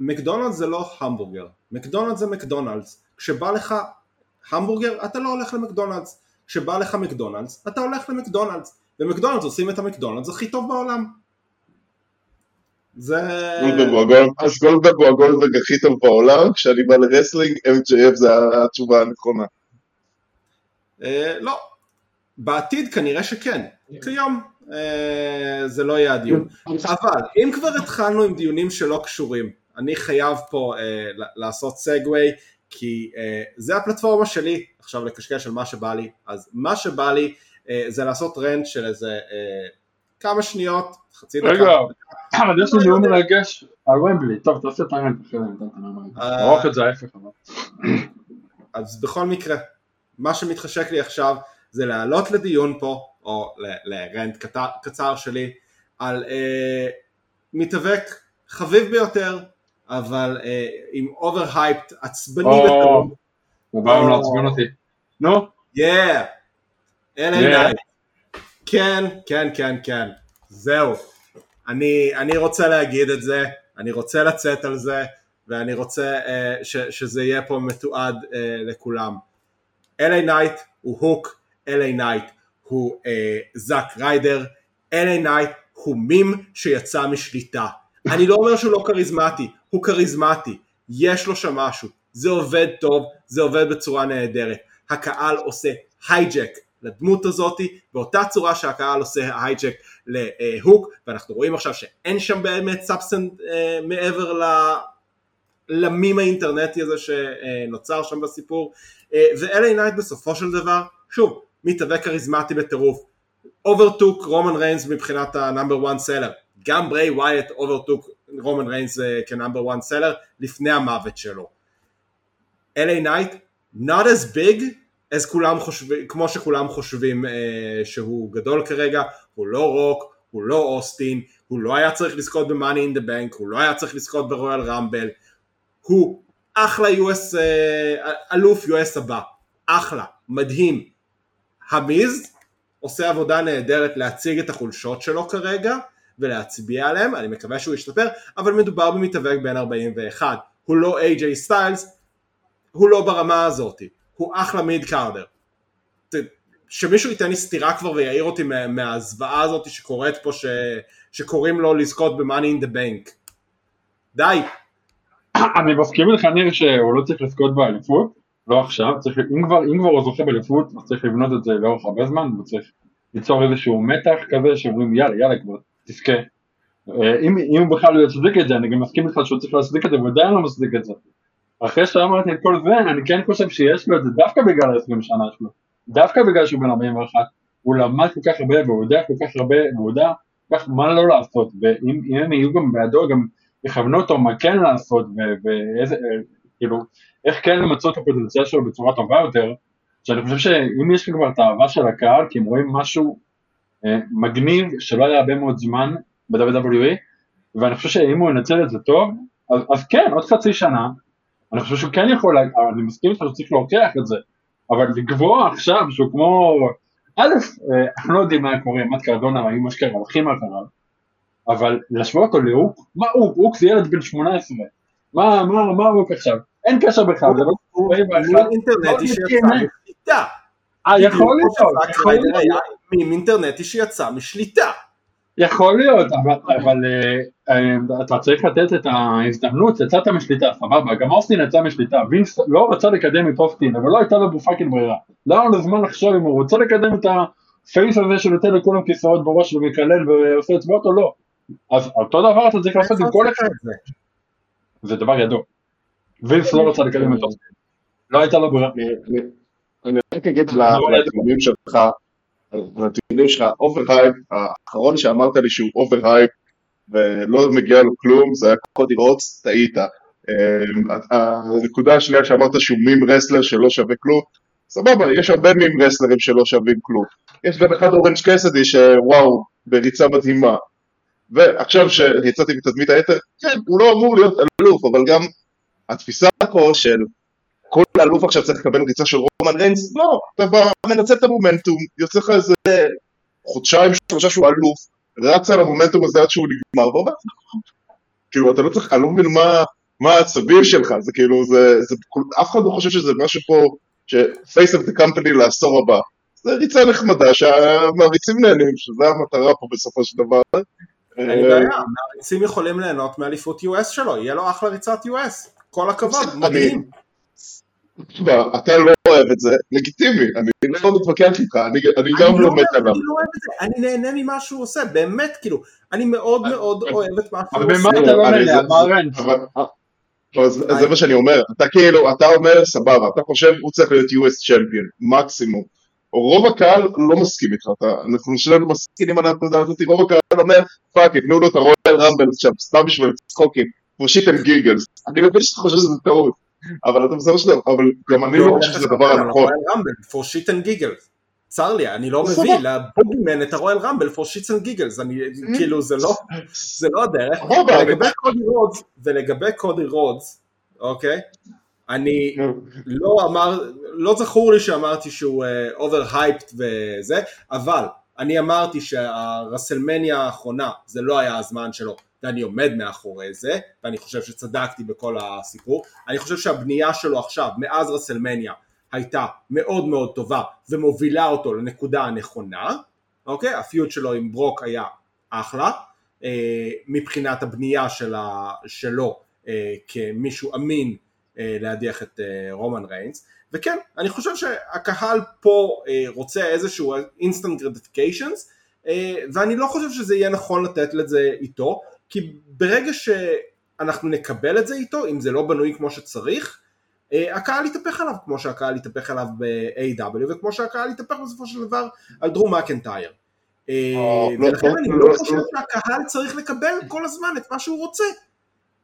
A: מקדונלדס- זה לא המבורגר, מקדונלדס זה מקדונלדס. כשבא לך המבורגר, אתה לא הולך למקדונלדס. כשבא לך מקדונלדס, אתה הולך למקדונלדס. ומקדונלדס עושים את המקדונלדס הכי טוב בעולם. זה...
B: אז גולדברג הוא הגולדברג הכי טוב בעולם, כשאני בא ל wrestling, MJF זה התשובה הנכונה.
A: אה, לא. בעתיד כנראה שכן. כיום אה, זה לא יהיה הדיון. אבל אם כבר התחלנו עם דיונים שלא קשורים, אני חייב פה אה, לעשות segue, כי זה הפלטפורמה שלי עכשיו לקשקש על מה שבא לי. אז מה שבא לי זה לעשות rant של איזה כמה שניות, חצי דקה.
D: רגע, אבל יש לי נאום מרגש על וומבלי. טוב, תעשה את ה rant אחרי זה, ניתן את הנאום מרגש.
A: אה,
D: ארוך את זה ההפך אבל.
A: אז בכל מקרה, מה שמתחשק לי עכשיו זה להעלות לדיון פה, או ל rant קצר שלי, על אה, מתאבק חביב ביותר, אבל אה, עם over hyped עצבני
D: או,
A: בטרור.
D: הוא בא היום. לעצבן אותי. נו, yeah!
A: LA Knight. כן, כן, כן, כן. זהו. אני, אני רוצה להגיד את זה, אני רוצה לצאת על זה, ואני רוצה uh, ש, שזה יהיה פה מתועד uh, לכולם. LA Knight הוא הוק, LA Knight הוא uh, זאק ריידר, LA Knight הוא מים שיצא משליטה. אני לא אומר שהוא לא כריזמטי, הוא כריזמטי, יש לו שם משהו, זה עובד טוב, זה עובד בצורה נהדרת. הקהל עושה hijack לדמות הזאתי, באותה צורה שהקהל עושה hijack להוק, ואנחנו רואים עכשיו שאין שם באמת substance אה, מעבר ל... למים האינטרנטי הזה שנוצר שם בסיפור, אה, ו- LA Knight בסופו של דבר, שוב, מתאבק כריזמטי בטירוף, overtook רומן ריינס מבחינת ה number 1 seller, גם בריי ווייט overtook רומן ריינס כ number 1 seller לפני המוות שלו. LA Knight, not as big as כולם חושבים, כמו שכולם חושבים אה, שהוא גדול כרגע, הוא לא רוק, הוא לא אוסטין, הוא לא היה צריך לזכות ב-Money in the Bank, הוא לא היה צריך לזכות ברויאל רמבל, הוא אחלה US, אה, אלוף US הבא, אחלה, מדהים. המיז עושה עבודה נהדרת להציג את החולשות שלו כרגע ולהצביע עליהם, אני מקווה שהוא ישתפר, אבל מדובר במתאבק בן 41, הוא לא AJ סטיילס, הוא לא ברמה הזאת, הוא אחלה מיד קארדר. שמישהו ייתן לי סטירה כבר ויעיר אותי מה- מהזוועה הזאת שקורית פה, ש... שקוראים לו לזכות ב-Money in the Bank. די,
D: אני מסכים איתך ניר שהוא לא צריך לזכות באליפות, לא עכשיו, צריך, אם כבר, אם כבר הוא זוכה באליפות, אז צריך לבנות את זה לאורך הרבה זמן, וצריך ליצור איזשהו מתח כזה שאומרים יאללה יאללה כבר תזכה. אה, אם, אם הוא בכלל לא יצדיק את זה, אני גם מסכים איתך שהוא צריך להצדיק את זה, והוא עדיין לא מצדיק את זה. אחרי שאמרתי את כל זה, אני כן חושב שיש לו את זה דווקא בגלל ה-20 שנה שלו, דווקא בגלל שהוא בן 41, הוא למד כל כך הרבה, והוא יודע כל כך הרבה, והוא יודע כל כך מה לא לעשות, ואם אם הם יהיו גם בעדו, גם יכוונו אותו מה כן לעשות, ואיזה, כאילו, איך כן למצות את הפוטנציאל שלו בצורה טובה יותר, שאני חושב שאם יש כבר את האהבה של הקהל, כי הם רואים משהו אה, מגניב שלא היה הרבה מאוד זמן ב-WWE, ואני חושב שאם הוא ינצל את זה טוב, אז, אז כן, עוד חצי שנה, אני חושב שהוא כן יכול, אני מסכים איתך שהוא צריך להוכיח את זה, אבל לקבוע עכשיו שהוא כמו, א', אה, אנחנו לא יודעים מה קורה, מת קרדונה, האם אשכרה הולכים אחריו, אבל להשוות אותו להוק, מה הוק? הוק זה ילד בן 18, מה, מה, מה הוק עכשיו? אין קשר בכלל, זה לא...
A: הוא אינטרנטי שיצא משליטה.
D: אה, יכול להיות, יכול להיות.
A: אינטרנטי שיצא משליטה.
D: יכול להיות, אבל, אבל אה, אה, אתה צריך לתת את ההזדמנות, יצאת משליטה, סבבה, גם אוסטין יצא משליטה, וינס לא רצה לקדם את אוסטין, אבל לא הייתה לו fucking ברירה. לא היה לו זמן לחשוב אם הוא רוצה לקדם את ה face הזה שנותן לכולם כיסאות בראש ומקלל ועושה אצבעות או לא. אז אותו דבר אתה צריך לעשות עם כל אחד. זה דבר ידוע. וינס לא רצה לקדם את אוסטין. לא הייתה לו ברירה.
B: אני רק אגיד לטיעונים שלך, לטיעונים שלך, overhyped, האחרון שאמרת לי שהוא overhyped ולא מגיע לו כלום, זה היה קודי רודס, טעית. הנקודה השנייה שאמרת שהוא meme wrestler שלא שווה כלום, סבבה, יש הרבה מים רסלרים שלא שווים כלום. יש גם אחד אורנג' קסדי שוואו, בריצה מדהימה. ועכשיו שיצאתי מתדמית היתר, כן, הוא לא אמור להיות אלוף, אבל גם התפיסה פה של כל אלוף עכשיו צריך לקבל ריצה של רומן ריינס, לא, אתה בא, מנצל את המומנטום, יוצא לך איזה חודשיים, שלושה שהוא אלוף, רץ על המומנטום הזה עד שהוא נגמר, ואומר, כאילו, אתה לא צריך, אני לא מבין מה, מה העצבים שלך, זה כאילו, זה, זה, אף אחד לא חושב שזה משהו פה, ש-face of the company לעשור הבא. זה ריצה נחמדה שהמעריצים נהנים, שזו המטרה פה בסופו של דבר.
A: אין לי בעיה, המעריצים יכולים ליהנות מאליפות US שלו, יהיה לו אחלה ריצת US, כל הכבוד, מדהים.
B: אתה לא אוהב את זה, לגיטימי, אני לא מתווכח איתך, אני גם לא מת עליו.
A: אני לא אוהב את זה, אני נהנה ממה שהוא עושה, באמת, כאילו, אני מאוד מאוד אוהב את מה שהוא
D: אבל
A: עושה.
D: במה אתה לא נהנה? מה רנט?
B: זה מה שאני אומר, אתה כאילו, אתה אומר סבבה, אתה חושב הוא צריך להיות US champion, מקסימום. רוב הקהל לא מסכים איתך, אנחנו שלנו מסכימים על הנקודה הזאת, רוב הקהל אומר, fuck, תנו לו את הרויאל רמבל עכשיו, סתם בשביל צחוקים, for shit and giggles. אני מבין שאתה חושב שזה טעות, אבל אתה בסופו של דבר, אבל גם אני לא חושב שזה דבר הנכון.
A: for shit and giggles. צר לי, אני לא מביא לבוגימן את הרויאל רמבל for shits and giggles, אני, כאילו זה לא, זה לא הדרך, ולגבי קודי רודס, ולגבי קודי רודס, אוקיי, אני לא אמר, לא זכור לי שאמרתי שהוא over uh, hyped וזה, אבל אני אמרתי שהרסלמניה האחרונה זה לא היה הזמן שלו, ואני עומד מאחורי זה, ואני חושב שצדקתי בכל הסיפור, אני חושב שהבנייה שלו עכשיו, מאז רסלמניה, הייתה מאוד מאוד טובה ומובילה אותו לנקודה הנכונה, אוקיי? הפיוט שלו עם ברוק היה אחלה, אה, מבחינת הבנייה שלה, שלו אה, כמישהו אמין להדיח את אה, רומן ריינס, וכן, אני חושב שהקהל פה אה, רוצה איזשהו instant gratifications, אה, ואני לא חושב שזה יהיה נכון לתת לזה איתו, כי ברגע שאנחנו נקבל את זה איתו, אם זה לא בנוי כמו שצריך, הקהל יתהפך עליו כמו שהקהל יתהפך עליו ב-AW וכמו שהקהל יתהפך בסופו של דבר על דרו מקנטייר. Uh, ולכן אני לא חושב שהקהל צריך לקבל כל הזמן את מה שהוא רוצה.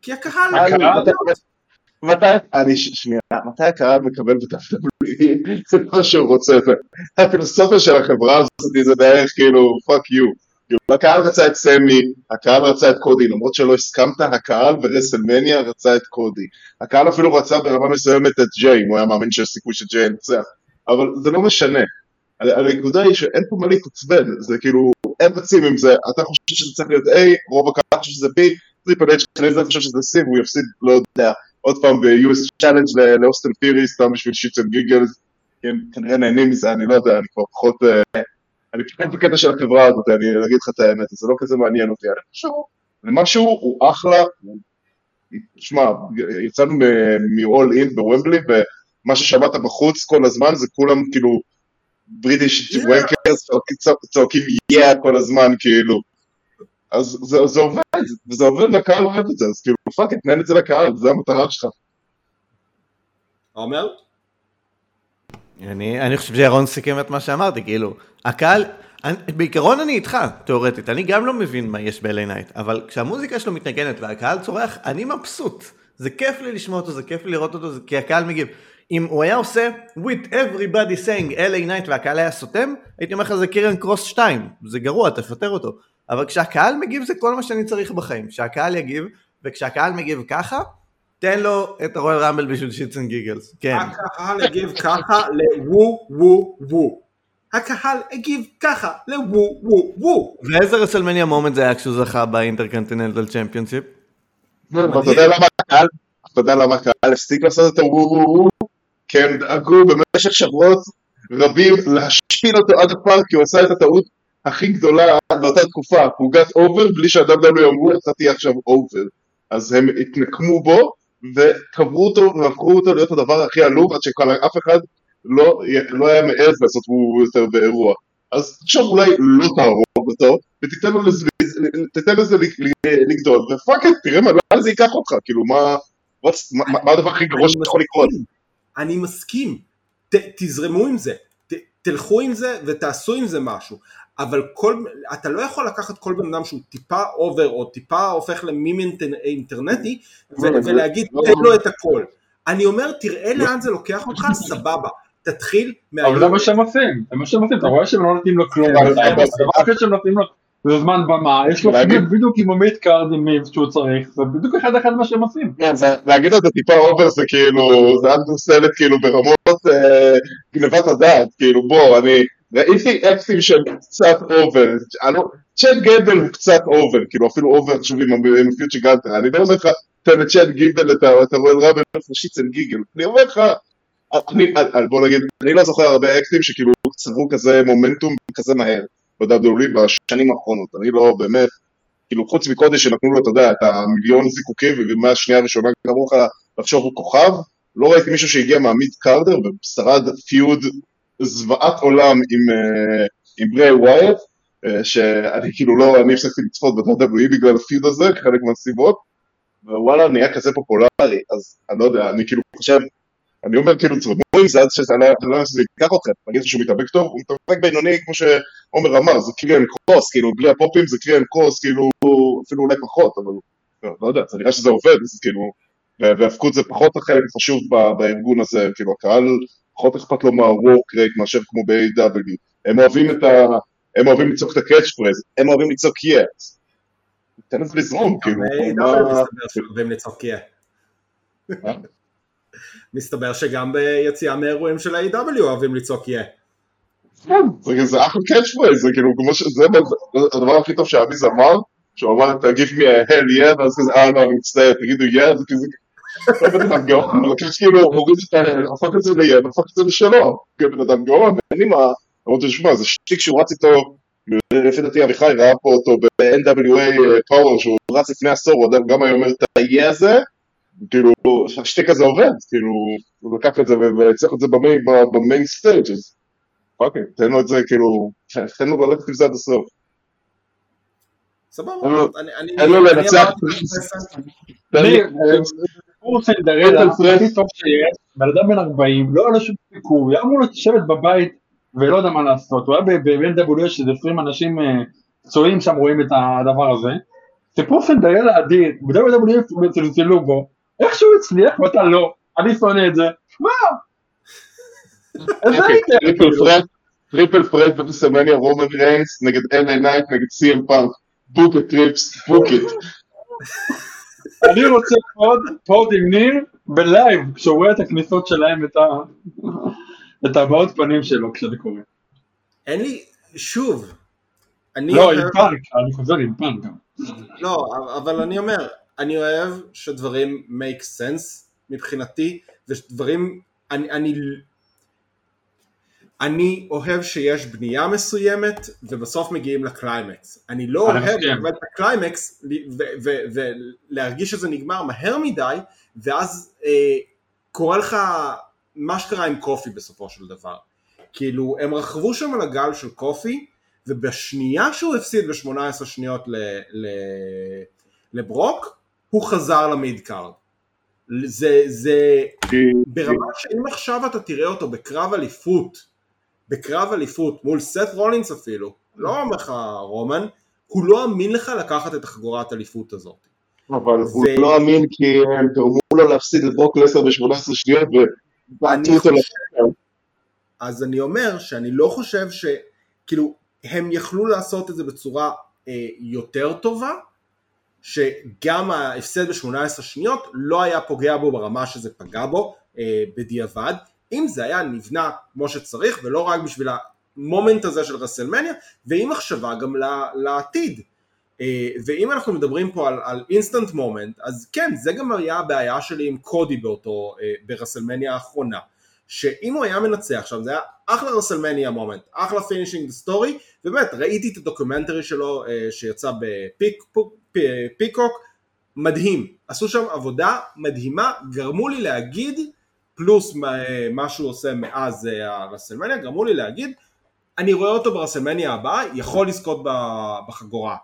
A: כי הקהל...
B: מתי, אני, שנייה, מתי הקהל מקבל ב-WWE זה מה שהוא רוצה, הפילוסופיה של החברה הזאת זה בערך כאילו fuck you. הקהל רצה את סמי, הקהל רצה את קודי, למרות שלא הסכמת, הקהל ברסלמניה רצה את קודי. הקהל אפילו רצה ברמה מסוימת את ג'יי, אם הוא היה מאמין שיש סיכוי שג'יי ינצח. אבל זה לא משנה. הנקודה היא שאין פה מה להתעצבן, זה כאילו, הם רצים עם זה, אתה חושב שזה צריך להיות A, רוב הקהל חושב שזה B, טריפל אייץ' אני חושב שזה C, והוא יפסיד, לא יודע, עוד פעם ב-US צ'אלנג' לאוסטן פירי, סתם בשביל shits and giggles, כנראה נהנים מזה, אני לא יודע, אני כבר פחות... אני פחות בקטע של החברה הזאת, אני אגיד לך את האמת, זה לא כזה מעניין אותי, אני חושב, למשהו הוא אחלה, תשמע, יצאנו מ- All In בוומבלי, ומה ששמעת בחוץ כל הזמן זה כולם כאילו British wankers צועקים yeah כל הזמן כאילו, אז זה עובד, וזה עובד והקהל אוהב את זה, אז כאילו fuck, תנהל את זה לקהל, זה המטרה שלך.
A: עומר?
C: אני, אני חושב שירון סיכם את מה שאמרתי, כאילו, הקהל, אני, בעיקרון אני איתך, תאורטית, אני גם לא מבין מה יש ב- LA Knight, אבל כשהמוזיקה שלו מתנגנת והקהל צורח, אני מבסוט. זה כיף לי לשמוע אותו, זה כיף לי לראות אותו, זה, כי הקהל מגיב. אם הוא היה עושה with everybody saying LA Knight והקהל היה סותם, הייתי אומר לך זה קריון קרוס 2, זה גרוע, תפטר אותו. אבל כשהקהל מגיב זה כל מה שאני צריך בחיים, כשהקהל יגיב, וכשהקהל מגיב ככה, תן לו את ה-Royal Rumble בשביל shits and giggles, כן.
A: הקהל הגיב ככה לוו וו וו. הקהל הגיב ככה לוו וו וו.
C: ואיזה WrestleMania moment זה היה כשהוא זכה
B: ב-Intercontinental Championship? אתה יודע למה הקהל הפסיק לעשות את הוו וו וו? כי הם דאגו במשך שבועות רבים להשפיל אותו עד העפר, כי הוא עשה את הטעות הכי גדולה באותה תקופה, get over בלי שהדאבדאבלי אמרו אתה תהיה עכשיו over. אז הם התנקמו בו וקברו אותו והפכו אותו להיות הדבר הכי עלוב עד שאף אחד לא, לא היה מעז לעשות הוא יותר באירוע. אז עכשיו אולי לא תהרוג אותו ותיתן לו לזה, תיתן לזה לגדול ו fuck it, תראה מה, לאן זה ייקח אותך, כאילו מה, מה, מה הדבר הכי גרוע שיכול לקרות?
A: אני מסכים, ת, תזרמו עם זה, ת, תלכו עם זה ותעשו עם זה משהו, אבל כל, אתה לא יכול לקחת כל בן אדם שהוא טיפה over או טיפה הופך למים אינטרנטי ו- ולהגיד תן לו את הכל. אני אומר תראה לאן זה לוקח אותך סבבה, תתחיל
D: מהיום. אבל זה מה שהם עושים, זה מה שהם עושים, אתה רואה שהם לא נותנים לו כלום, הדבר הכי שהם נותנים לו זה זמן במה, יש לו בדיוק עם ה mid card עם מיז שהוא צריך, זה בדיוק אחד אחד מה שהם עושים.
B: להגיד את זה טיפה over זה כאילו, זה undersell כאילו ברמות גנבת הדעת, כאילו בוא, אני ראיתי אקטים שהם קצת over, צ'אד גייבל הוא קצת over, כאילו אפילו over שוב עם ה feud גונתר, אני לא אומר לך, תן לצ'אד גייבל את ה-Royal Rumble, shits and giggles, אני אומר לך, בוא נגיד, אני לא זוכר הרבה אקסים שכאילו צברו כזה מומנטום כזה מהר. ב-WWE בשנים האחרונות, אני לא באמת, כאילו חוץ מקודש שנתנו לו, אתה יודע, את המיליון זיקוקים ומהשנייה הראשונה גמרו לך לחשוב הוא כוכב, לא ראיתי מישהו שהגיע מהמיד קרדר ושרד פיוד זוועת עולם עם, uh, עם ברי ווייט, uh, שאני כאילו לא, אני הפסקתי לצפות ב-WWE בגלל הפיוד הזה, כחלק מהסיבות, ווואלה נהיה כזה פופולרי, אז אני לא יודע, אני כאילו חושב אני אומר כאילו תזרמו עם זה עד שזה לא ייקח אתכם, נגיד שהוא מתאבק טוב, הוא מתאבק בינוני כמו שעומר אמר, זה קריון קרוס, כאילו בלי הפופים זה קריון קרוס, כאילו אפילו אולי פחות, אבל לא, לא יודע, זה נראה שזה עובד, אז כאילו, וההאבקות זה פחות החלק חשוב בארגון הזה, כאילו הקהל פחות אכפת לו מה work rate מאשר כמו ב-AEW, הם אוהבים את ה... הם אוהבים לצעוק את ה catchphrase, הם אוהבים לצעוק יאט. תן לזה לזרום, כאילו.
A: אוהבים לצעוק יאט. מסתבר שגם ביציאה מאירועים של ה-AEW אוהבים לצעוק yeah.
B: כן, זה אחלה catchphrase, זה כאילו כמו שזה הדבר הכי טוב שאביז אמר, שהוא אמר תגיד me a hell yeah, ואז כזה אה לא אני מצטער, תגידו yeah, זה כזה, בן אדם גאון, לקח כאילו, הוריד את ה... הפך את זה ל-yeah, והפך את זה לשלו, בן אדם גאון, אין לי מה, אמרתי לשמוע, זה שטיק שהוא רץ איתו, לפי דעתי אביחי ראה פה אותו ב-NWA פאוור, שהוא רץ לפני עשור, הוא גם היה אומר את ה-yeah הזה, כאילו, השטיק הזה עובד, כאילו, הוא לקח את זה והצליח את זה במיין סטייג' אז אוקיי, תן לו את זה, כאילו, תן לו ללכת עם זה עד הסוף.
A: סבבה,
B: תן לו לנצח.
D: הוא סנדרלה, הכי טוב שיש, בן אדם בן 40, לא היה שום סיכוי, היה אמור לשבת בבית ולא יודע מה לעשות, הוא היה ב-NWS שזה 20 אנשים פצועים שם רואים את הדבר הזה, סיפור סנדרלה אדיר, ב-WWE צלצלו בו, איך שהוא הצליח ואתה לא, אני שונא את זה, מה? איזה
B: הייתם? טריפל פרד בריסמניה רומן ריינס נגד אלה נייט נגד סי.אם פאנק בוק את טריפס בוק את
D: אני רוצה פוד, פוד עם ניר בלייב כשהוא רואה את הכניסות שלהם את הבעות פנים שלו כשזה קורה.
A: אין לי, שוב
D: לא עם פאנק, אני חוזר עם פאנק גם.
A: לא, אבל אני אומר אני אוהב שדברים make sense מבחינתי, ושדברים, אני, אני, אני אוהב שיש בנייה מסוימת ובסוף מגיעים לקליימקס. אני לא אוהב לקבל את הקליימקס ולהרגיש שזה נגמר מהר מדי, ואז אה, קורה לך מה שקרה עם קופי בסופו של דבר. כאילו, הם רכבו שם על הגל של קופי, ובשנייה שהוא הפסיד ב-18 שניות ל, ל, לברוק, הוא חזר ל mid card. זה, זה ברמה שאם עכשיו אתה תראה אותו בקרב אליפות, בקרב אליפות מול סט רולינס אפילו, לא אומר לך רומן, הוא לא אמין לך לקחת את החגורת אליפות הזאת.
B: אבל הוא לא אמין כי הם גרמו לו להפסיד לברוק לסנר ב-18 שניות
A: אני חושב, אז אני אומר שאני לא חושב ש... כאילו, הם יכלו לעשות את זה בצורה אה, יותר טובה, שגם ההפסד ב-18 שניות לא היה פוגע בו ברמה שזה פגע בו אה, בדיעבד, אם זה היה נבנה כמו שצריך ולא רק בשביל ה moment הזה של WrestleMania, ועם מחשבה גם לעתיד. אה, ואם אנחנו מדברים פה על instant moment, אז כן, זה גם היה הבעיה שלי עם קודי באותו, אה, ב-WrestleMania האחרונה. שאם הוא היה מנצח שם זה היה אחלה WrestleMania moment, אחלה finishing story, ובאמת ראיתי את הדוקומנטרי שלו אה, שיצא בפיקוק, מדהים, עשו שם עבודה מדהימה, גרמו לי להגיד, פלוס מה, מה שהוא עושה מאז הרסלמניה, גרמו לי להגיד, אני רואה אותו ברסלמניה הבאה, יכול לזכות בחגורה,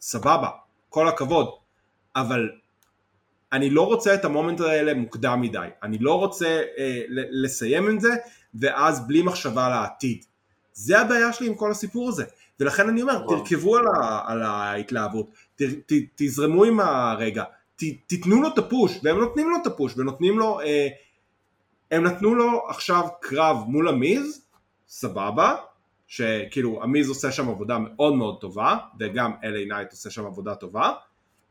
A: סבבה, כל הכבוד, אבל אני לא רוצה את המומנט האלה מוקדם מדי, אני לא רוצה אה, לסיים עם זה ואז בלי מחשבה לעתיד. זה הבעיה שלי עם כל הסיפור הזה, ולכן אני אומר, תרכבו על, ה, על ההתלהבות, ת, ת, תזרמו עם הרגע, ת, תיתנו לו את ה push, והם נותנים לו את ה push, ונותנים לו, אה, הם נתנו לו עכשיו קרב מול המיז, סבבה, שכאילו המיז עושה שם עבודה מאוד מאוד טובה, וגם LA Knight עושה שם עבודה טובה,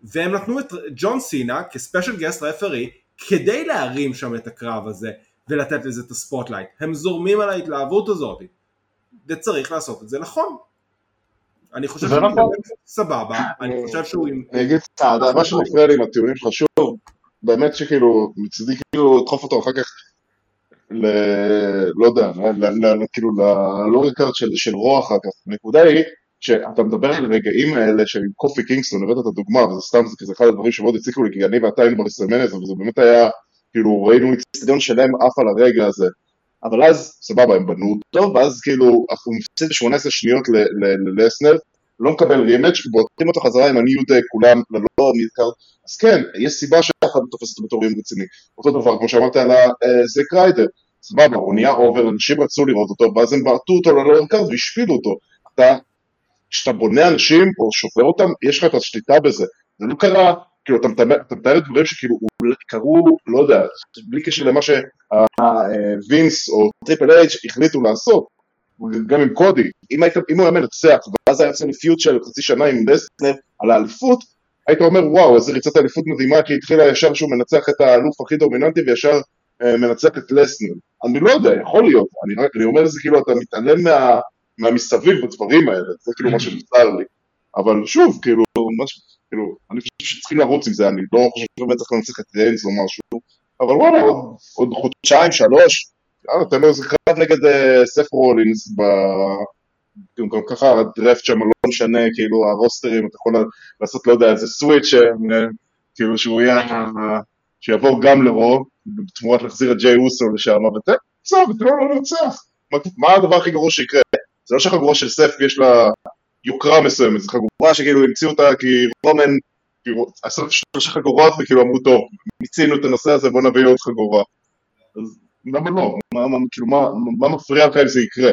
A: והם נתנו את ג'ון סינה כ special guest referee כדי להרים שם את הקרב הזה ולתת לזה את ה spotlight. הם זורמים על ההתלהבות הזאת, וצריך לעשות את זה נכון. אני חושב שהוא נכון. סבבה, אני חושב שהוא עם...
B: אני אגיד סעדה, מה שמפריע לי עם הטיעונים שלך שוב, באמת שכאילו, מצידי כאילו לדחוף אותו אחר כך ל... לא יודע, כאילו ללורי קארט של רוע אחר כך. הנקודה היא שאתה מדבר על הרגעים האלה של קופי קינגסטון, הבאת את הדוגמה, וזה סתם, זה אחד הדברים שמאוד הציקו לי, כי אני ואתה היינו ברסלמניה הזה, וזה באמת היה, כאילו, ראינו אצטדיון שלם עף על הרגע הזה. אבל אז, סבבה, הם בנו אותו, ואז כאילו, הוא מפסיד ב-18 שניות ללסנר, לא מקבל rematch ובודקים אותו חזרה עם הניו דיי, כולם ללא midcard, אז כן, יש סיבה שאף אחד לא תופס אותו בתור איום רציני. אותו דבר, כמו שאמרת על זק ריידר, סבבה, הוא נהיה over, אנשים רצו לראות אותו, ואז הם בעטו אותו ל lower card והשפילו אותו. אתה כשאתה בונה אנשים או שובר אותם, יש לך את השליטה בזה. זה לא קרה, כאילו, אתה מתאר את דברים שכאילו קרו, לא יודע, בלי קשר למה שווינס או טריפל אייץ' החליטו לעשות. גם עם קודי, אם, היית, אם הוא היה מנצח ואז היה יוצא לי של חצי שנה עם דסטנר על האליפות, היית אומר וואו איזה ריצת אליפות מדהימה כי התחילה ישר שהוא מנצח את האלוף הכי דומיננטי וישר אה, מנצח את לסנר. אני לא יודע, יכול להיות, אני, אני אומר לזה כאילו אתה מתעלם מה, מהמסביב בדברים האלה, זה כאילו מה שנוצר לי. אבל שוב, כאילו, מש, כאילו, אני חושב שצריכים לרוץ עם זה, אני לא חושב שבאמת צריך לנצח את ריינס או משהו, אבל וואלה, עוד חודשיים, שלוש, יאללה, תן לו איזה קרב נגד uh, סף רולינס, גם ככה הדרפט שם לא משנה, כאילו, הרוסטרים, אתה יכול לעשות, לא יודע, איזה סוויץ', כאילו, שהוא יהיה, שיעבור גם לרוב, בתמורת להחזיר את ג'יי אוסו לשם, ותן, בסדר, ותן לו לא לנצח. מה הדבר הכי גרוע שיקרה? זה לא שהחגורה של סף יש לה יוקרה מסוימת, זו חגורה שכאילו המציאו אותה כי רומן, כאילו, עשו שלושה חגורות וכאילו אמרו טוב, מיצינו את הנושא הזה בוא נביא עוד חגורה. אז למה לא? מה, מה, כאילו, מה, מה מפריע לך אם זה יקרה?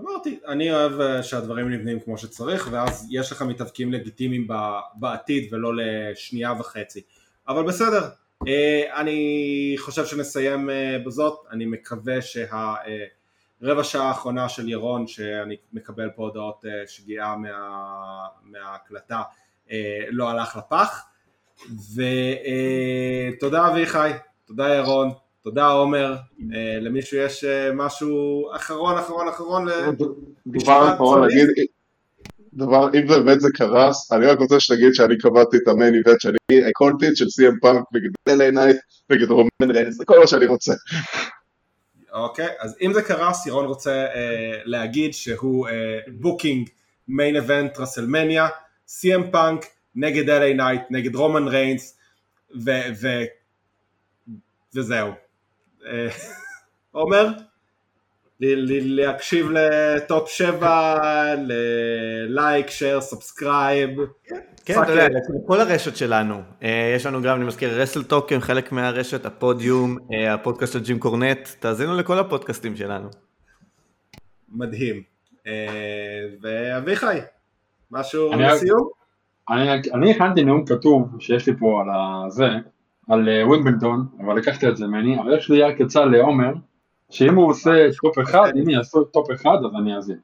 A: אמרתי, אני אוהב אה, שהדברים נבנים כמו שצריך ואז יש לך מתאבקים לגיטימיים בעתיד ולא לשנייה וחצי. אבל בסדר, אה, אני חושב שנסיים אה, בזאת, אני מקווה שה... רבע שעה האחרונה של ירון שאני מקבל פה הודעות אה, שגיאה מה, מההקלטה לא הלך לפח. ותודה אביחי, תודה ירון, תודה עומר, למישהו יש משהו אחרון אחרון אחרון
B: דבר אחרון להגיד דבר, אם באמת זה קרס, אני רק רוצה שתגיד שאני קבעתי את ה main event שאני called it של סי.אם פאנק נגד אלי נייט נגד רומן ריינס, זה כל מה שאני רוצה
A: אוקיי, אז אם זה קרה, אז ירון רוצה אה, להגיד שהוא booking main event רסלמניה, סי.אם פאנק נגד אלי נייט, נגד רומן ריינס. וזהו. אה, עומר? להקשיב ל top 7, ל like, share, subscribe.
C: כן, אתה יודע, כל הרשת שלנו, אה, יש לנו גם, אני מזכיר, רסל טוקן, חלק מהרשת, הפודיום, אה, הפודקאסט של ג'ים קורנט, תאזינו לכל הפודקאסטים שלנו.
A: מדהים. ואביחי, משהו לסיום?
D: אני הכנתי נאום כתוב שיש לי פה על הזה, על אה, ווימבלדון, אבל לקחת את זה ממני, אבל יש לי רק עצה לעומר, שאם הוא עושה top אחד, אם יעשו top אחד, אז אני אאזין.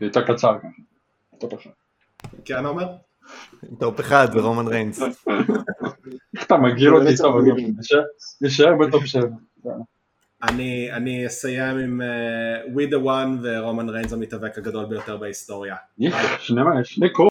D: זה יותר קצר ככה. top אחד.
A: כן עומר?
C: top אחד ורומן ריינס.
D: איך אתה מגעיל אותי טוב, אבל נשאר- בטופ שבע.
A: אני, אני אסיים עם uh, We the One ורומן ריינס המתאבק הגדול ביותר בהיסטוריה.
D: יש, שני שני קורס.